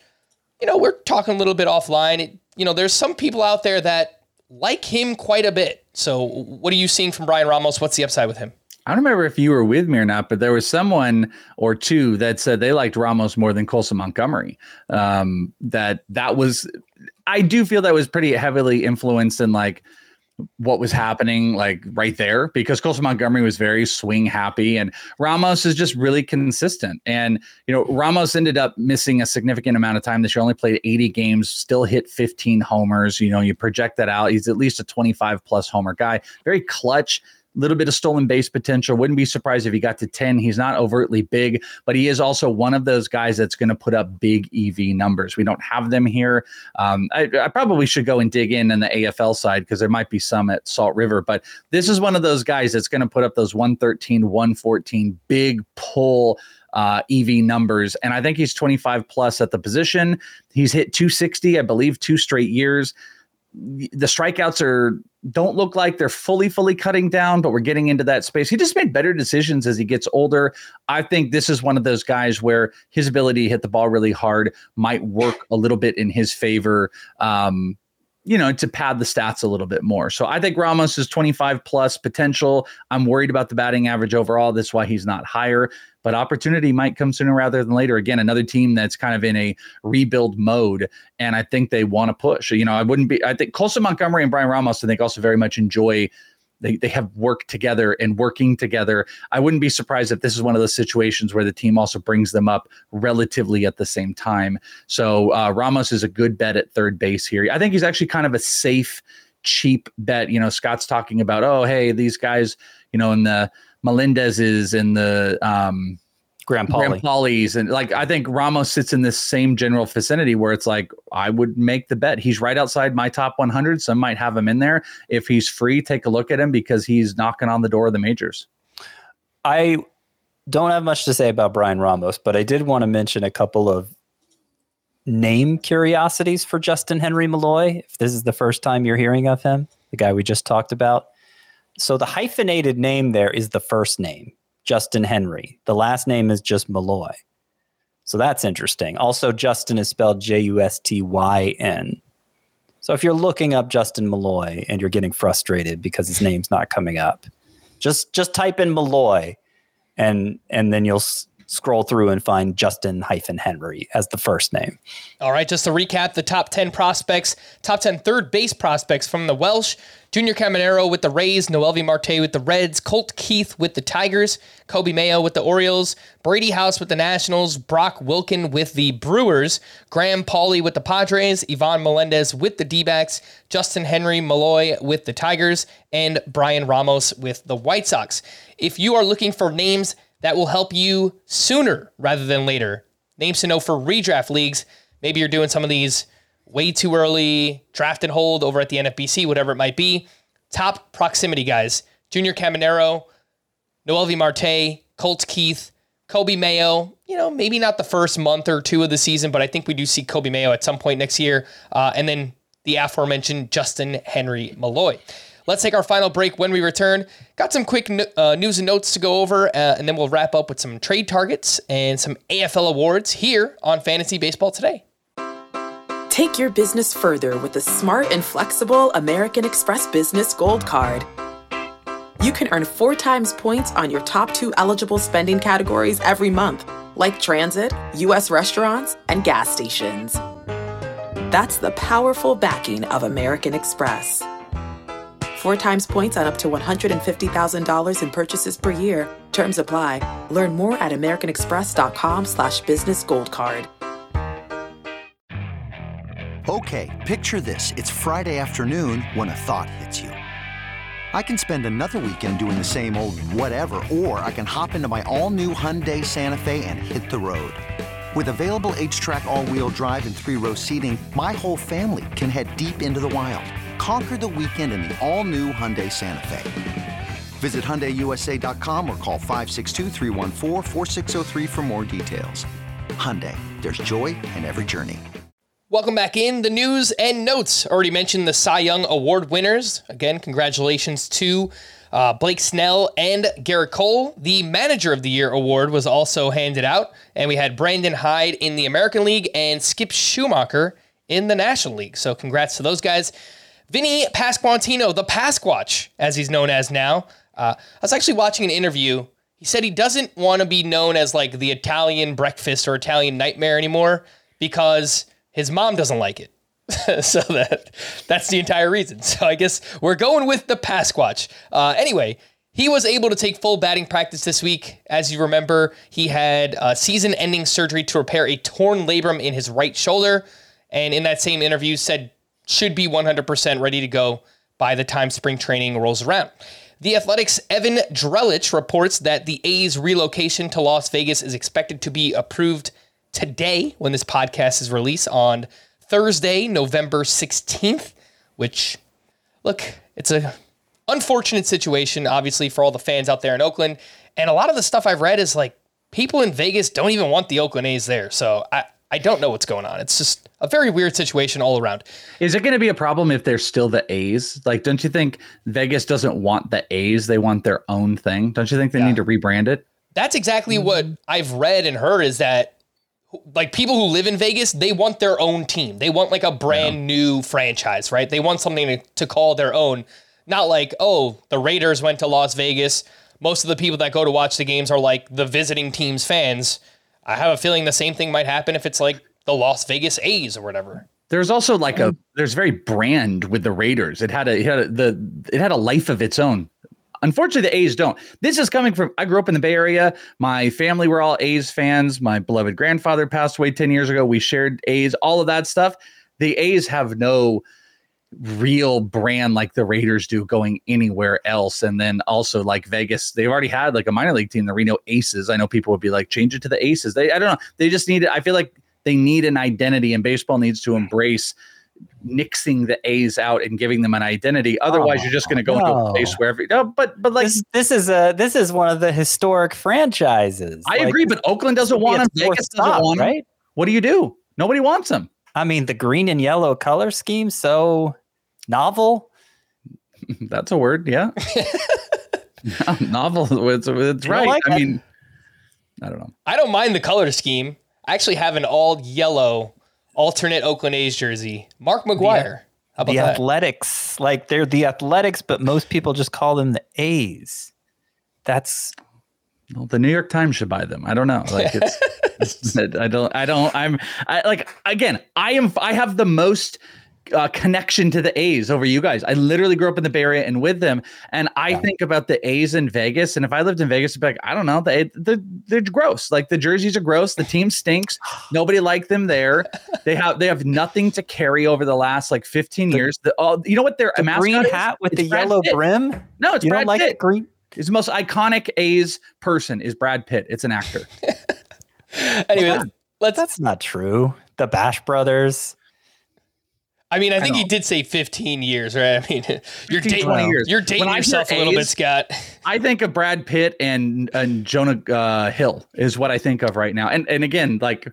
you know, we're talking a little bit offline. It, you know, there's some people out there that like him quite a bit. So, what are you seeing from Bryan Ramos? What's the upside with him? I don't remember if you were with me or not, but there was someone or two that said they liked Ramos more than Colson Montgomery. Um, that that was, I do feel that was pretty heavily influenced in like what was happening like right there because Colson Montgomery was very swing happy and Ramos is just really consistent. And, you know, Ramos ended up missing a significant amount of time this year, only played 80 games, still hit 15 homers. You know, you project that out. He's at least a 25 plus homer guy, very clutch little bit of stolen base potential. Wouldn't be surprised if he got to 10. He's not overtly big, but he is also one of those guys that's going to put up big EV numbers. We don't have them here. Um, I, I, probably should go and dig in on the AFL side because there might be some at Salt River, but this is one of those guys that's going to put up those 113, 114 big pull uh, EV numbers. And I think he's 25 plus at the position. He's hit 260, I believe, two straight years the strikeouts are don't look like they're fully fully cutting down but we're getting into that space. He just made better decisions as he gets older. I think this is one of those guys where his ability to hit the ball really hard might work a little bit in his favor. Um, you know, to pad the stats a little bit more. So I think Ramos is 25 plus potential. I'm worried about the batting average overall. That's why he's not higher but opportunity might come sooner rather than later. Again, another team that's kind of in a rebuild mode, and I think they want to push. You know, I wouldn't be. I think Colson Montgomery and Bryan Ramos, I think, also very much enjoy. They, they have worked together and working together. I wouldn't be surprised if this is one of those situations where the team also brings them up relatively at the same time. So uh, Ramos is a good bet at third base here. I think he's actually kind of a safe, cheap bet. You know, Scott's talking about, oh, hey, these guys, you know, in the Melendez's and the um, Graham Pauley. Pauley's and like I think Ramos sits in this same general vicinity where it's like I would make the bet he's right outside my top 100. Some might have him in there. If he's free, take a look at him because he's knocking on the door of the majors. I don't have much to say about Bryan Ramos, but I did want to mention a couple of name curiosities for Justyn Henry Malloy. If this is the first time you're hearing of him, the guy we just talked about. So the hyphenated name there is the first name, Justyn Henry. The last name is just Malloy. So that's interesting. Also, Justyn is spelled J U S T Y N. So if you're looking up Justyn Malloy and you're getting frustrated because his name's not coming up, just just type in Malloy, and and then you'll scroll through and find Justyn hyphen Henry as the first name. All right, just to recap the top 10 prospects, top 10 third base prospects from the Welsh. Junior Caminero with the Rays, Noelvi Marte with the Reds, Colt Keith with the Tigers, Coby Mayo with the Orioles, Brady House with the Nationals, Brock Wilken with the Brewers, Graham Pauley with the Padres, Ivan Melendez with the D backs, Justyn Henry Malloy with the Tigers, and Bryan Ramos with the White Sox. If you are looking for names that will help you sooner rather than later. Names to know for redraft leagues. Maybe you're doing some of these way too early, draft and hold over at the NFBC, whatever it might be. Top proximity guys Junior Caminero, Noelvi Marte, Colt Keith, Coby Mayo. You know, maybe not the first month or two of the season, but I think we do see Coby Mayo at some point next year. Uh, and then the aforementioned Justyn Henry Malloy. Let's take our final break when we return. Got some quick uh, news and notes to go over, uh, and then we'll wrap up with some trade targets and some AFL awards here on Fantasy Baseball Today. Take your business further with the smart and flexible American Express Business Gold Card. You can earn four times points on your top two eligible spending categories every month, like transit, U.S. restaurants, and gas stations. That's the powerful backing of American Express. Four times points on up to $150,000 in purchases per year. Terms apply. Learn more at americanexpress.com slash business gold card. Okay, picture this. It's Friday afternoon when a thought hits you. I can spend another weekend doing the same old whatever, or I can hop into my all-new Hyundai Santa Fe and hit the road. With available H-Track all-wheel drive and three-row seating, my whole family can head deep into the wild. Conquer the weekend in the all-new Hyundai Santa Fe. Visit HyundaiUSA.com or call 562 for more details. Hyundai, there's joy in every journey. Welcome back in the news and notes. Already mentioned the Cy Young Award winners. Again, congratulations to uh, Blake Snell and Gerrit Cole. The Manager of the Year award was also handed out, and we had Brandon Hyde in the American League and Skip Schumaker in the National League. So, congrats to those guys. Vinny Pasquantino, the Pasquatch, as he's known as now. Uh, I was actually watching an interview. He said he doesn't want to be known as like the Italian breakfast or Italian nightmare anymore because his mom doesn't like it. so that that's the entire reason. So I guess we're going with the Pasquatch. Uh, anyway, he was able to take full batting practice this week. As you remember, he had a season-ending surgery to repair a torn labrum in his right shoulder, and in that same interview said should be 100% ready to go by the time spring training rolls around. The Athletic's Evan Drellich reports that the A's relocation to Las Vegas is expected to be approved today when this podcast is released on Thursday, November 16th, which, look, it's a unfortunate situation, obviously, for all the fans out there in Oakland. And a lot of the stuff I've read is like people in Vegas don't even want the Oakland A's there. So I, I don't know what's going on. It's just a very weird situation all around. Is it going to be a problem if they're still the A's? Like, don't you think Vegas doesn't want the A's? They want their own thing. Don't you think they yeah. need to rebrand it? That's exactly what I've read and heard is that like people who live in Vegas, they want their own team. They want like a brand yeah. new franchise, right? They want something to, to call their own. Not like, oh, the Raiders went to Las Vegas. Most of the people that go to watch the games are like the visiting team's fans. I have a feeling the same thing might happen if it's like the Las Vegas A's or whatever. There's also like a mm. there's very brand with the Raiders. It had a it had a, the it had a life of its own. Unfortunately, the A's don't. This is coming from I grew up in the Bay Area. My family were all A's fans. My beloved grandfather passed away 10 years ago. We shared A's, all of that stuff. The A's have no real brand like the Raiders do going anywhere else. And then also like Vegas, they've already had like a minor league team, the Reno Aces. I know people would be like, change it to the Aces. They I don't know. They just need it. I feel like they need an identity and baseball needs to hmm. embrace nixing the A's out and giving them an identity. Otherwise, oh, you're just going to go no. into a oh, place where every no, but but like this, this, is a this is one of the historic franchises. I like, agree, but Oakland doesn't want them. Vegas doesn't want them. right? What do you do? Nobody wants them. I mean, the green and yellow color scheme so novel. That's a word, yeah. novel. It's, it's right. Like I mean, I don't know. I don't mind the color scheme. I actually have an all yellow alternate Oakland A's jersey. Mark McGwire. How about the that? Athletics, like they're the Athletics, but most people just call them the A's. That's well, the New York Times should buy them. I don't know. Like it's, I don't, I don't, I'm, I like again. I am, I have the most uh, connection to the A's over you guys. I literally grew up in the Bay Area and with them, and I yeah. think about the A's in Vegas. And if I lived in Vegas, I'd be like, I don't know, they they're, they're gross. Like the jerseys are gross. The team stinks. Nobody liked them there. They have they have nothing to carry over the last like 15 the, years. The, uh, you know what their the green hat with it's the Brad yellow Pitt. brim. No, it's you Brad don't like Pitt. green. The most iconic A's person is Brad Pitt. It's an actor. anyway, let's. That's not true. The Bash Brothers. I mean, I think I he did say 15 years, right? I mean, you're 15, dating, years. You're dating yourself a little bit, Scott. I think of Brad Pitt and and Jonah uh, Hill is what I think of right now. And and again, like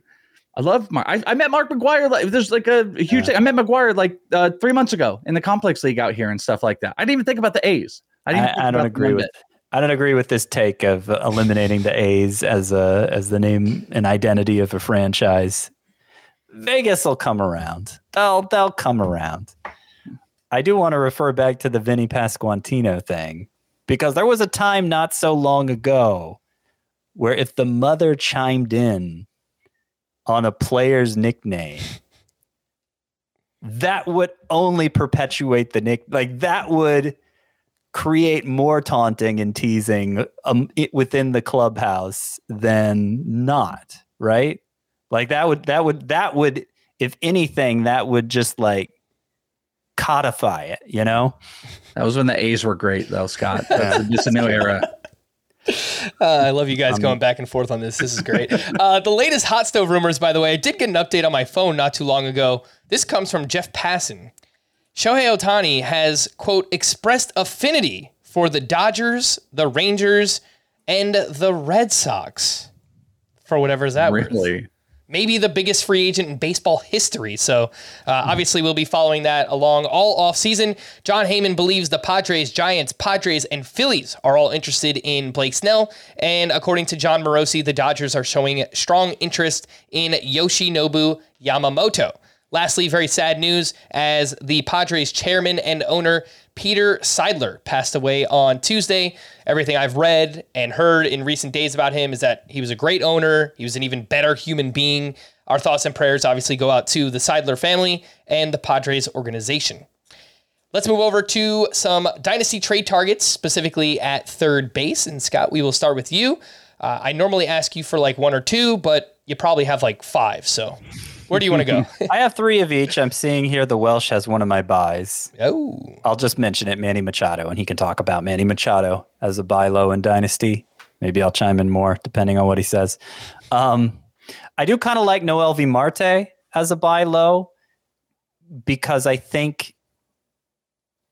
I love Mark. I, I met Mark McGwire. Like, there's like a, a huge thing. I met McGwire like uh, three months ago in the complex league out here and stuff like that. I didn't even think about the A's. I, didn't I, I don't agree with. I don't agree with this take of eliminating the A's as a as the name and identity of a franchise. Vegas will come around. They'll they'll come around. I do want to refer back to the Vinny Pasquantino thing because there was a time not so long ago where if the mother chimed in on a player's nickname, that would only perpetuate the nick. Like that would create more taunting and teasing um, it, within the clubhouse than not. Right? Like that would that would that would if anything that would just like codify it. You know. That was when the A's were great, though, Scott. That's just a new era. Uh, I love you guys going back and forth on this. This is great. Uh, the latest hot stove rumors, by the way, I did get an update on my phone not too long ago. This comes from Jeff Passan. Shohei Ohtani has, quote, expressed affinity for the Dodgers, the Rangers, and the Red Sox. For whatever is that worth. Really? maybe the biggest free agent in baseball history. So uh, obviously we'll be following that along all offseason. Jon Heyman believes the Padres, Giants, Padres, and Phillies are all interested in Blake Snell. And according to Jon Morosi, the Dodgers are showing strong interest in Yoshinobu Yamamoto. Lastly, very sad news as the Padres chairman and owner Peter Seidler passed away on Tuesday. Everything I've read and heard in recent days about him is that he was a great owner. He was an even better human being. Our thoughts and prayers obviously go out to the Seidler family and the Padres organization. Let's move over to some dynasty trade targets, specifically at third base. And Scott, we will start with you. Uh, I normally ask you for like one or two, but you probably have like five. So where do you want to go? I have three of each. I'm seeing here the Welsh has one of my buys. oh, I'll just mention it, Manny Machado, and he can talk about Manny Machado as a buy low in Dynasty. Maybe I'll chime in more depending on what he says. Um, I do kind of like Noelvi Marte as a buy low because I think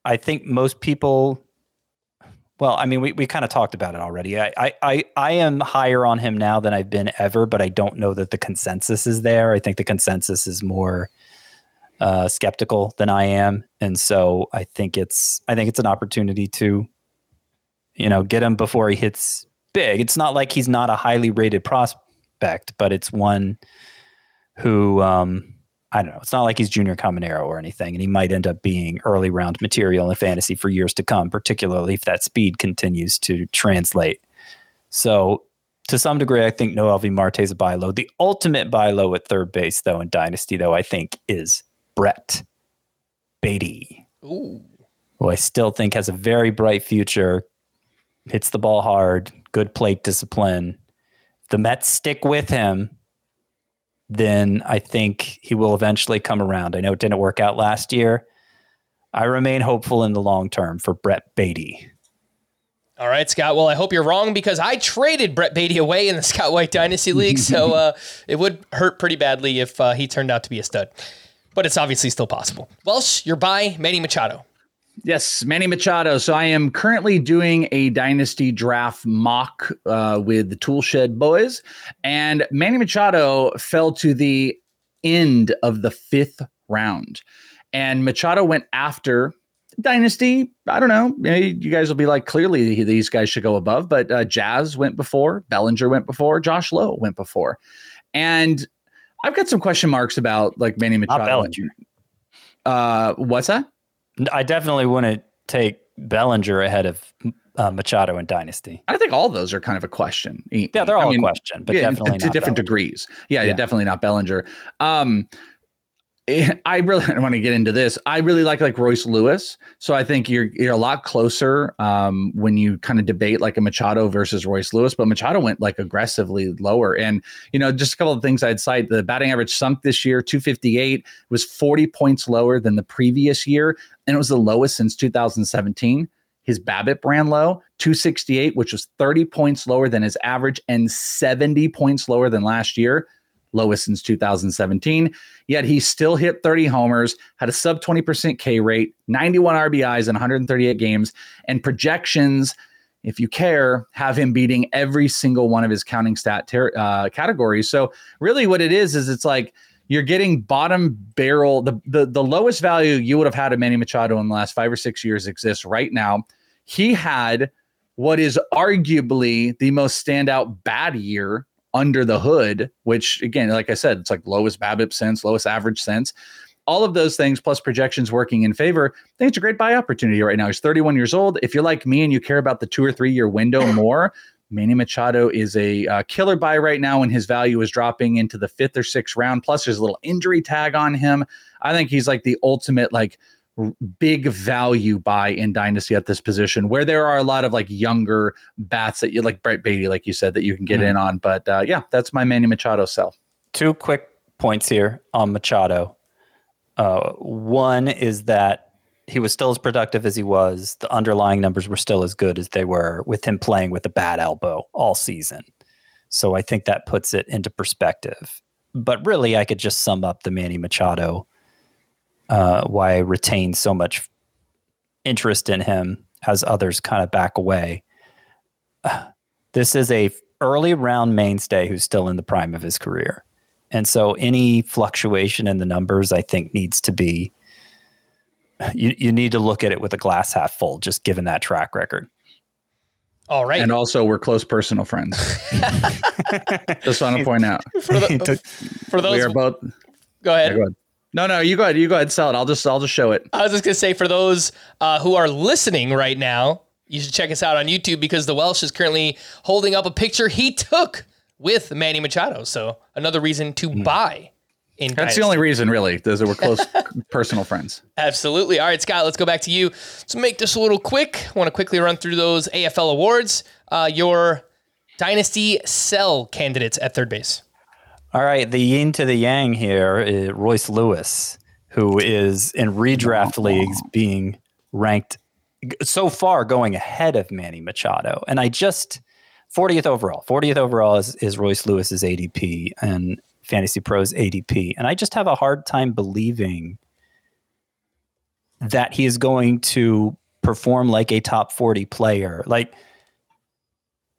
I think most people well, I mean, we, we kind of talked about it already. I, I, I, am higher on him now than I've been ever, but I don't know that the consensus is there. I think the consensus is more uh, skeptical than I am, and so I think it's I think it's an opportunity to, you know, get him before he hits big. It's not like he's not a highly rated prospect, but it's one who um, I don't know. It's not like he's Junior Caminero or anything, and he might end up being early round material in fantasy for years to come, particularly if that speed continues to translate. So, to some degree, I think Noelvi Marte is a buy low. The ultimate buy low at third base, though, in Dynasty, though, I think is Brett Baty, ooh, who I still think has a very bright future, hits the ball hard, good plate discipline. The Mets stick with him then I think he will eventually come around. I know it didn't work out last year. I remain hopeful in the long term for Brett Baty. All right, Scott. Well, I hope you're wrong because I traded Brett Baty away in the Scott White Dynasty League, so uh, it would hurt pretty badly if uh, he turned out to be a stud. But it's obviously still possible. Welsh, you're by Manny Machado. Yes, Manny Machado. So I am currently doing a dynasty draft mock uh, with the Toolshed boys, and Manny Machado fell to the end of the fifth round, and Machado went after dynasty. I don't know. You guys will be like, clearly these guys should go above, but uh, Jazz went before, Bellinger went before, Josh Lowe went before, and I've got some question marks about like Manny Not Machado. Bellinger. Uh, what's that? I definitely wouldn't take Bellinger ahead of uh, Machado and Dynasty. I think all those are kind of a question. Yeah, they're all a question, but definitely to different Bellinger. degrees. Yeah, yeah, Yeah. definitely not Bellinger. Um, I really don't want to get into this. I really like like Royce Lewis, so I think you're you're a lot closer um, when you kind of debate like a Machado versus Royce Lewis. But Machado went like aggressively lower, and you know just a couple of things I'd cite. The batting average sunk this year, 258, was 40 points lower than the previous year, and it was the lowest since 2017. His BABIP ran low, 268, which was 30 points lower than his average and 70 points lower than last year, lowest since 2017. Yet he still hit 30 homers, had a sub 20% K rate, 91 RBIs in 138 games, and projections. if you care, have him beating every single one of his counting stat ter- uh, categories. So really, what it is is it's like you're getting bottom barrel. The, the the lowest value you would have had of Manny Machado in the last five or six years exists right now. He had what is arguably the most standout bad year under the hood, which again, like I said, it's like lowest BABIP sense, lowest average sense. All of those things plus projections working in favor. I think it's a great buy opportunity right now. He's 31 years old. If you're like me and you care about the two or three year window more, Manny Machado is a uh, killer buy right now, and his value is dropping into the fifth or sixth round. Plus, there's a little injury tag on him. I think he's like the ultimate like big value buy in dynasty at this position where there are a lot of like younger bats that you like Brett Baty, like you said, that you can get mm-hmm. in on. But uh, yeah, that's my Manny Machado sell. Two quick points here on Machado. Uh, one is that he was still as productive as he was. The underlying numbers were still as good as they were with him playing with a bad elbow all season. So I think that puts it into perspective. But really, I could just sum up the Manny Machado uh, why I retain so much interest in him as others kind of back away. Uh, this is a early round mainstay who's still in the prime of his career. And so any fluctuation in the numbers, I think, needs to be you, you need to look at it with a glass half full, just given that track record. All right. And also, we're close personal friends. just want to point out. For, the, for those, we are both. Go ahead. Yeah, go ahead. No, no, you go ahead. You go ahead. Sell it. I'll just, I'll just show it. I was just gonna say for those uh, who are listening right now, you should check us out on YouTube because the Welsh is currently holding up a picture he took with Manny Machado. So another reason to mm. buy. In That's Dynasty. the only reason, really, is that we're close personal friends. Absolutely. All right, Scott, let's go back to you. Let's make this a little quick, I want to quickly run through those AFL awards. Uh, your Dynasty sell candidates at third base. All right, the yin to the yang here is Royce Lewis, who is in redraft leagues being ranked so far going ahead of Manny Machado. And I just 40th overall. 40th overall is, is Royce Lewis's ADP and Fantasy Pros ADP. And I just have a hard time believing that he is going to perform like a top 40 player. Like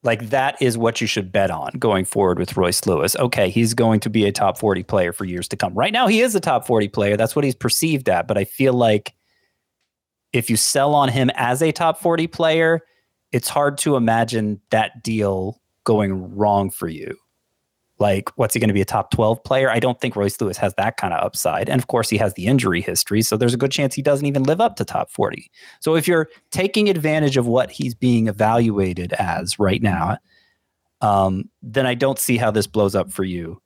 like that is what you should bet on going forward with Royce Lewis. Okay, he's going to be a top 40 player for years to come. Right now, he is a top 40 player. That's what he's perceived at. But I feel like if you sell on him as a top 40 player, it's hard to imagine that deal going wrong for you. Like, what's he going to be a top 12 player? I don't think Royce Lewis has that kind of upside. And of course, he has the injury history. So there's a good chance he doesn't even live up to top 40. So if you're taking advantage of what he's being evaluated as right now, um, then I don't see how this blows up for you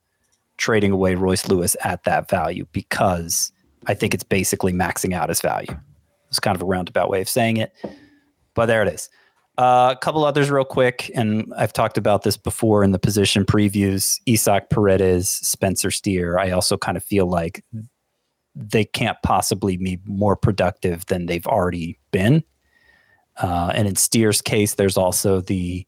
trading away Royce Lewis at that value because I think it's basically maxing out his value. It's kind of a roundabout way of saying it. But there it is. Uh, a couple others, real quick, and I've talked about this before in the position previews. Isaac Paredes, Spencer Steer. I also kind of feel like they can't possibly be more productive than they've already been. Uh, and in Steer's case, there's also the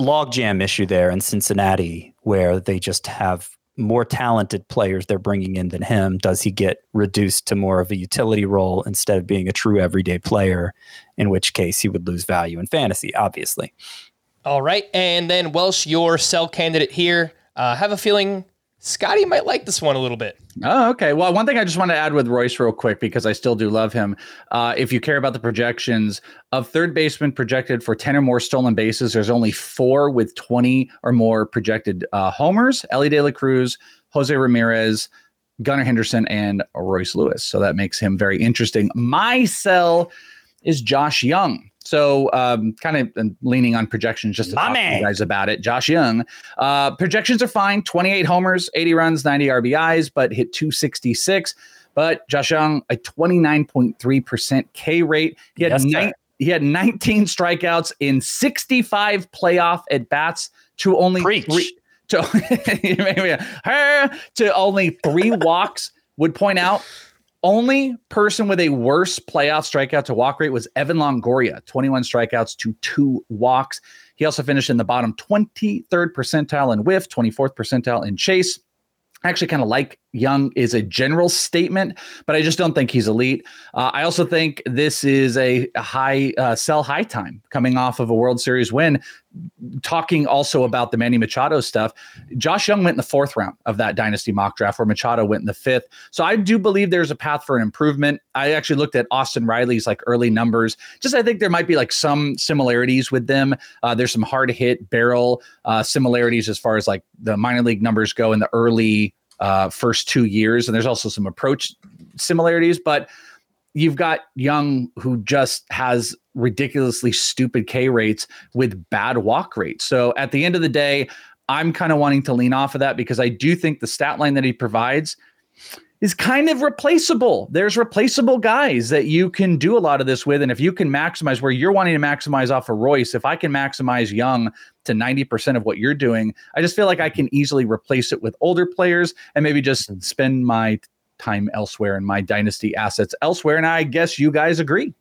logjam issue there in Cincinnati, where they just have more talented players they're bringing in than him? Does he get reduced to more of a utility role instead of being a true everyday player? In which case, he would lose value in fantasy, obviously. All right. And then Welsh, your sell candidate here. Uh, have a feeling Scotty might like this one a little bit. Oh, okay. Well, one thing I just want to add with Royce real quick because I still do love him. Uh, if you care about the projections of third baseman projected for 10 or more stolen bases, there's only four with 20 or more projected uh, homers Elly De La Cruz, Jose Ramirez, Gunnar Henderson, and Royce Lewis. So that makes him very interesting. My sell is Josh Jung. So, um, kind of leaning on projections just to My talk man. to you guys about it. Josh Jung, uh, projections are fine 28 homers, 80 runs, 90 RBIs, but hit 266. But Josh Jung, a 29.3% K rate. He had, yes, ni- he had 19 strikeouts in 65 playoff at bats to only Preach. three. To, to only three walks would point out only person with a worse playoff strikeout to walk rate was Evan Longoria, 21 strikeouts to two walks. He also finished in the bottom 23rd percentile in whiff, 24th percentile in chase. I actually kind of like Jung is a general statement, but I just don't think he's elite. Uh, I also think this is a high uh, sell high time coming off of a World Series win. Talking also about the Manny Machado stuff, Josh Jung went in the fourth round of that dynasty mock draft, where Machado went in the fifth. So I do believe there's a path for an improvement. I actually looked at Austin Riley's like early numbers. Just I think there might be like some similarities with them. Uh, there's some hard hit barrel uh, similarities as far as like the minor league numbers go in the early uh, first two years, and there's also some approach similarities, but you've got Jung who just has ridiculously stupid K rates with bad walk rates. So at the end of the day, I'm kind of wanting to lean off of that because I do think the stat line that he provides is kind of replaceable. There's replaceable guys that you can do a lot of this with. And if you can maximize where you're wanting to maximize off of Royce, if I can maximize Jung to 90% of what you're doing, I just feel like I can easily replace it with older players and maybe just mm-hmm. spend my time elsewhere and my dynasty assets elsewhere. And I guess you guys agree.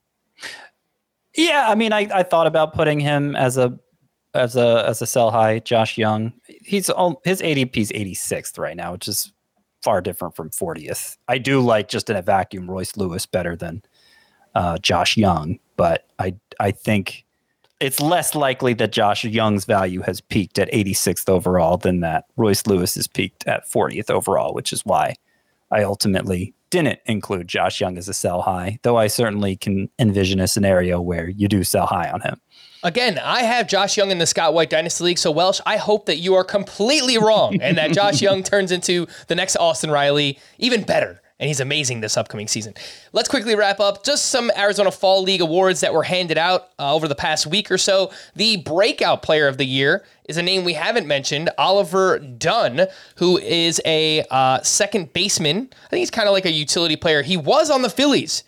Yeah, I mean, I, I thought about putting him as a as a as a sell high. Josh Jung, he's all his ADP is 86th right now, which is far different from 40th. I do like just in a vacuum Royce Lewis better than uh, Josh Jung, but I I think it's less likely that Josh Jung's value has peaked at 86th overall than that Royce Lewis has peaked at 40th overall, which is why I ultimately didn't include Josh Jung as a sell high, though I certainly can envision a scenario where you do sell high on him. Again, I have Josh Jung in the Scott White Dynasty League. So, Welsh, I hope that you are completely wrong and that Josh Jung turns into the next Austin Riley, even better. And he's amazing this upcoming season. Let's quickly wrap up just some Arizona Fall League awards that were handed out uh, over the past week or so. The Breakout Player of the Year is a name we haven't mentioned, Oliver Dunn, who is a uh, second baseman. I think he's kind of like a utility player. He was on the Phillies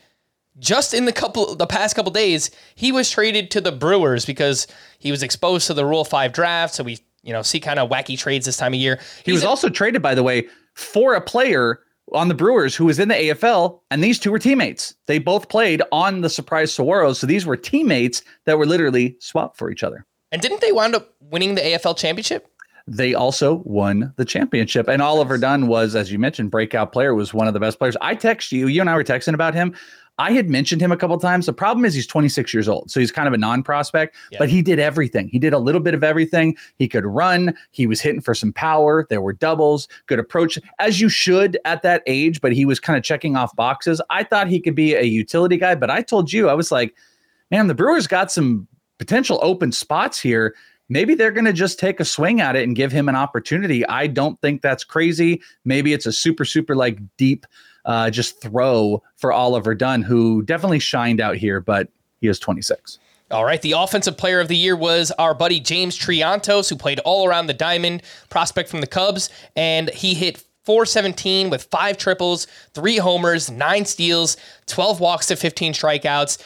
just in the couple the past couple days, he was traded to the Brewers because he was exposed to the Rule Five draft. So we, you know, see kind of wacky trades this time of year. He was a- also traded, by the way, for a player on the Brewers who was in the AFL, and these two were teammates. They both played on the Surprise Saguaros, so these were teammates that were literally swapped for each other. And didn't they wind up winning the AFL championship? They also won the championship. And Oliver Dunn was, as you mentioned, breakout player, was one of the best players. I text you, you and I were texting about him. I had mentioned him a couple times. The problem is he's 26 years old, so he's kind of a non-prospect. Yeah. But he did everything. He did a little bit of everything. He could run. He was hitting for some power. There were doubles. Good approach, as you should at that age. But he was kind of checking off boxes. I thought he could be a utility guy, but I told you I was like, man, the Brewers got some potential open spots here maybe they're going to just take a swing at it and give him an opportunity. I don't think that's crazy. Maybe it's a super, super like deep uh, just throw for Oliver Dunn, who definitely shined out here, but he is 26. All right. The offensive player of the year was our buddy James Triantos, who played all around the diamond, prospect from the Cubs, and he hit 417 with five triples, three homers, nine steals, 12 walks to 15 strikeouts.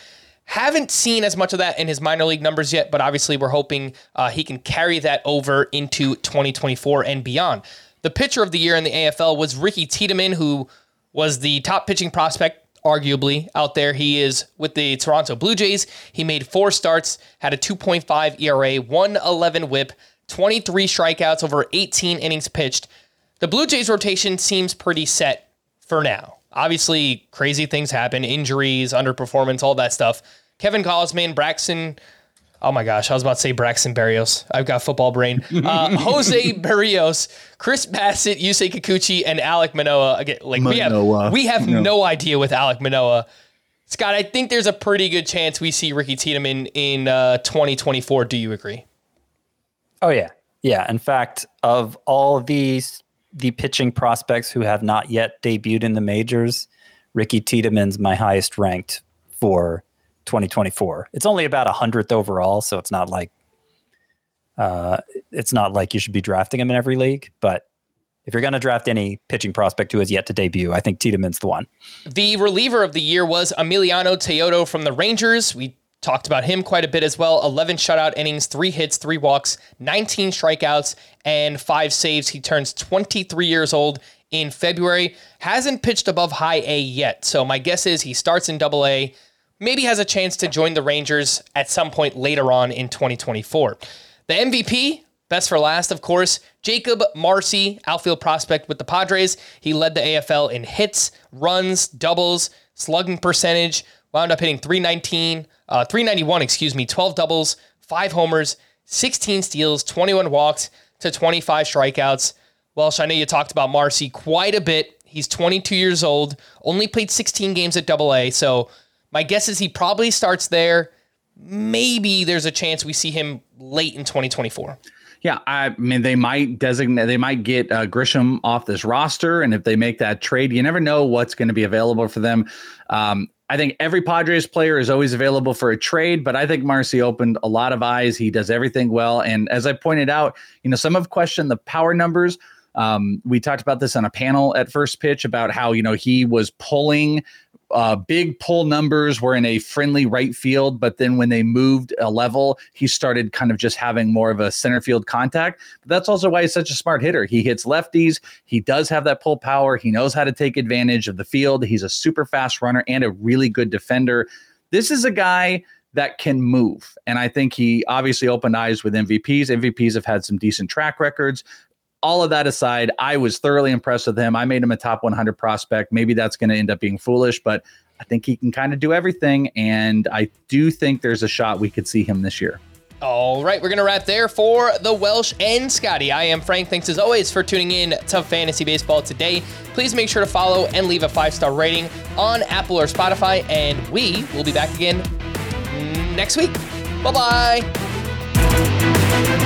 Haven't seen as much of that in his minor league numbers yet, but obviously we're hoping uh, he can carry that over into 2024 and beyond. The pitcher of the year in the AFL was Ricky Tiedemann, who was the top pitching prospect arguably out there. He is with the Toronto Blue Jays. He made four starts, had a 2.5 ERA, 111 whip, 23 strikeouts over 18 innings pitched. The Blue Jays rotation seems pretty set for now. Obviously, crazy things happen, injuries, underperformance, all that stuff. Kevin Gausman, Braxton Oh my gosh, I was about to say Braxton Berrios. I've got football brain. Uh, Jose Berrios, Chris Bassitt, Yusei Kikuchi, and Alek Manoah. Again, like we have, we have no. no idea with Alek Manoah. Scott, I think there's a pretty good chance we see Ricky Tiedemann in uh, 2024. Do you agree? Oh yeah, yeah. In fact, of all these the pitching prospects who have not yet debuted in the majors, Ricky Tiedemann's my highest ranked for 2024. It's only about a hundredth overall, so it's not like uh, it's not like you should be drafting him in every league. But if you're going to draft any pitching prospect who has yet to debut, I think Tiedemann's the one. The reliever of the year was Emiliano Teodo from the Rangers. We talked about him quite a bit as well. 11 shutout innings, three hits, three walks, 19 strikeouts, and five saves. He turns 23 years old in February. Hasn't pitched above high A yet. So my guess is he starts in double A maybe has a chance to join the Rangers at some point later on in 2024. The MVP Best for last, of course, Jakob Marsee, outfield prospect with the Padres. He led the AFL in hits, runs, doubles, slugging percentage, wound up hitting 319, uh, 391, excuse me, 12 doubles, five homers, 16 steals, 21 walks to 25 strikeouts. Welsh, I know you talked about Marsee quite a bit. He's 22 years old, only played 16 games at Double A, so my guess is he probably starts there. Maybe there's a chance we see him late in 2024. Yeah, I mean they might designate they might get uh, Grisham off this roster, and if they make that trade, you never know what's going to be available for them. Um, I think every Padres player is always available for a trade, but I think Marsee opened a lot of eyes. He does everything well, and as I pointed out, you know some have questioned the power numbers. Um, we talked about this on a panel at first pitch about how you know he was pulling uh, big pull numbers were in a friendly right field, but then when they moved a level, he started kind of just having more of a center field contact. But that's also why he's such a smart hitter. He hits lefties. He does have that pull power. He knows how to take advantage of the field. He's a super fast runner and a really good defender. This is a guy that can move. And I think he obviously opened eyes with MVPs. MVPs have had some decent track records all of that aside, I was thoroughly impressed with him. I made him a top 100 prospect. Maybe that's going to end up being foolish, but I think he can kind of do everything. And I do think there's a shot we could see him this year. All right, we're going to wrap there for the Welsh and Scotty. I am Frank. Thanks as always for tuning in to Fantasy Baseball today. Please make sure to follow and leave a five star rating on Apple or Spotify. And we will be back again next week. Bye bye.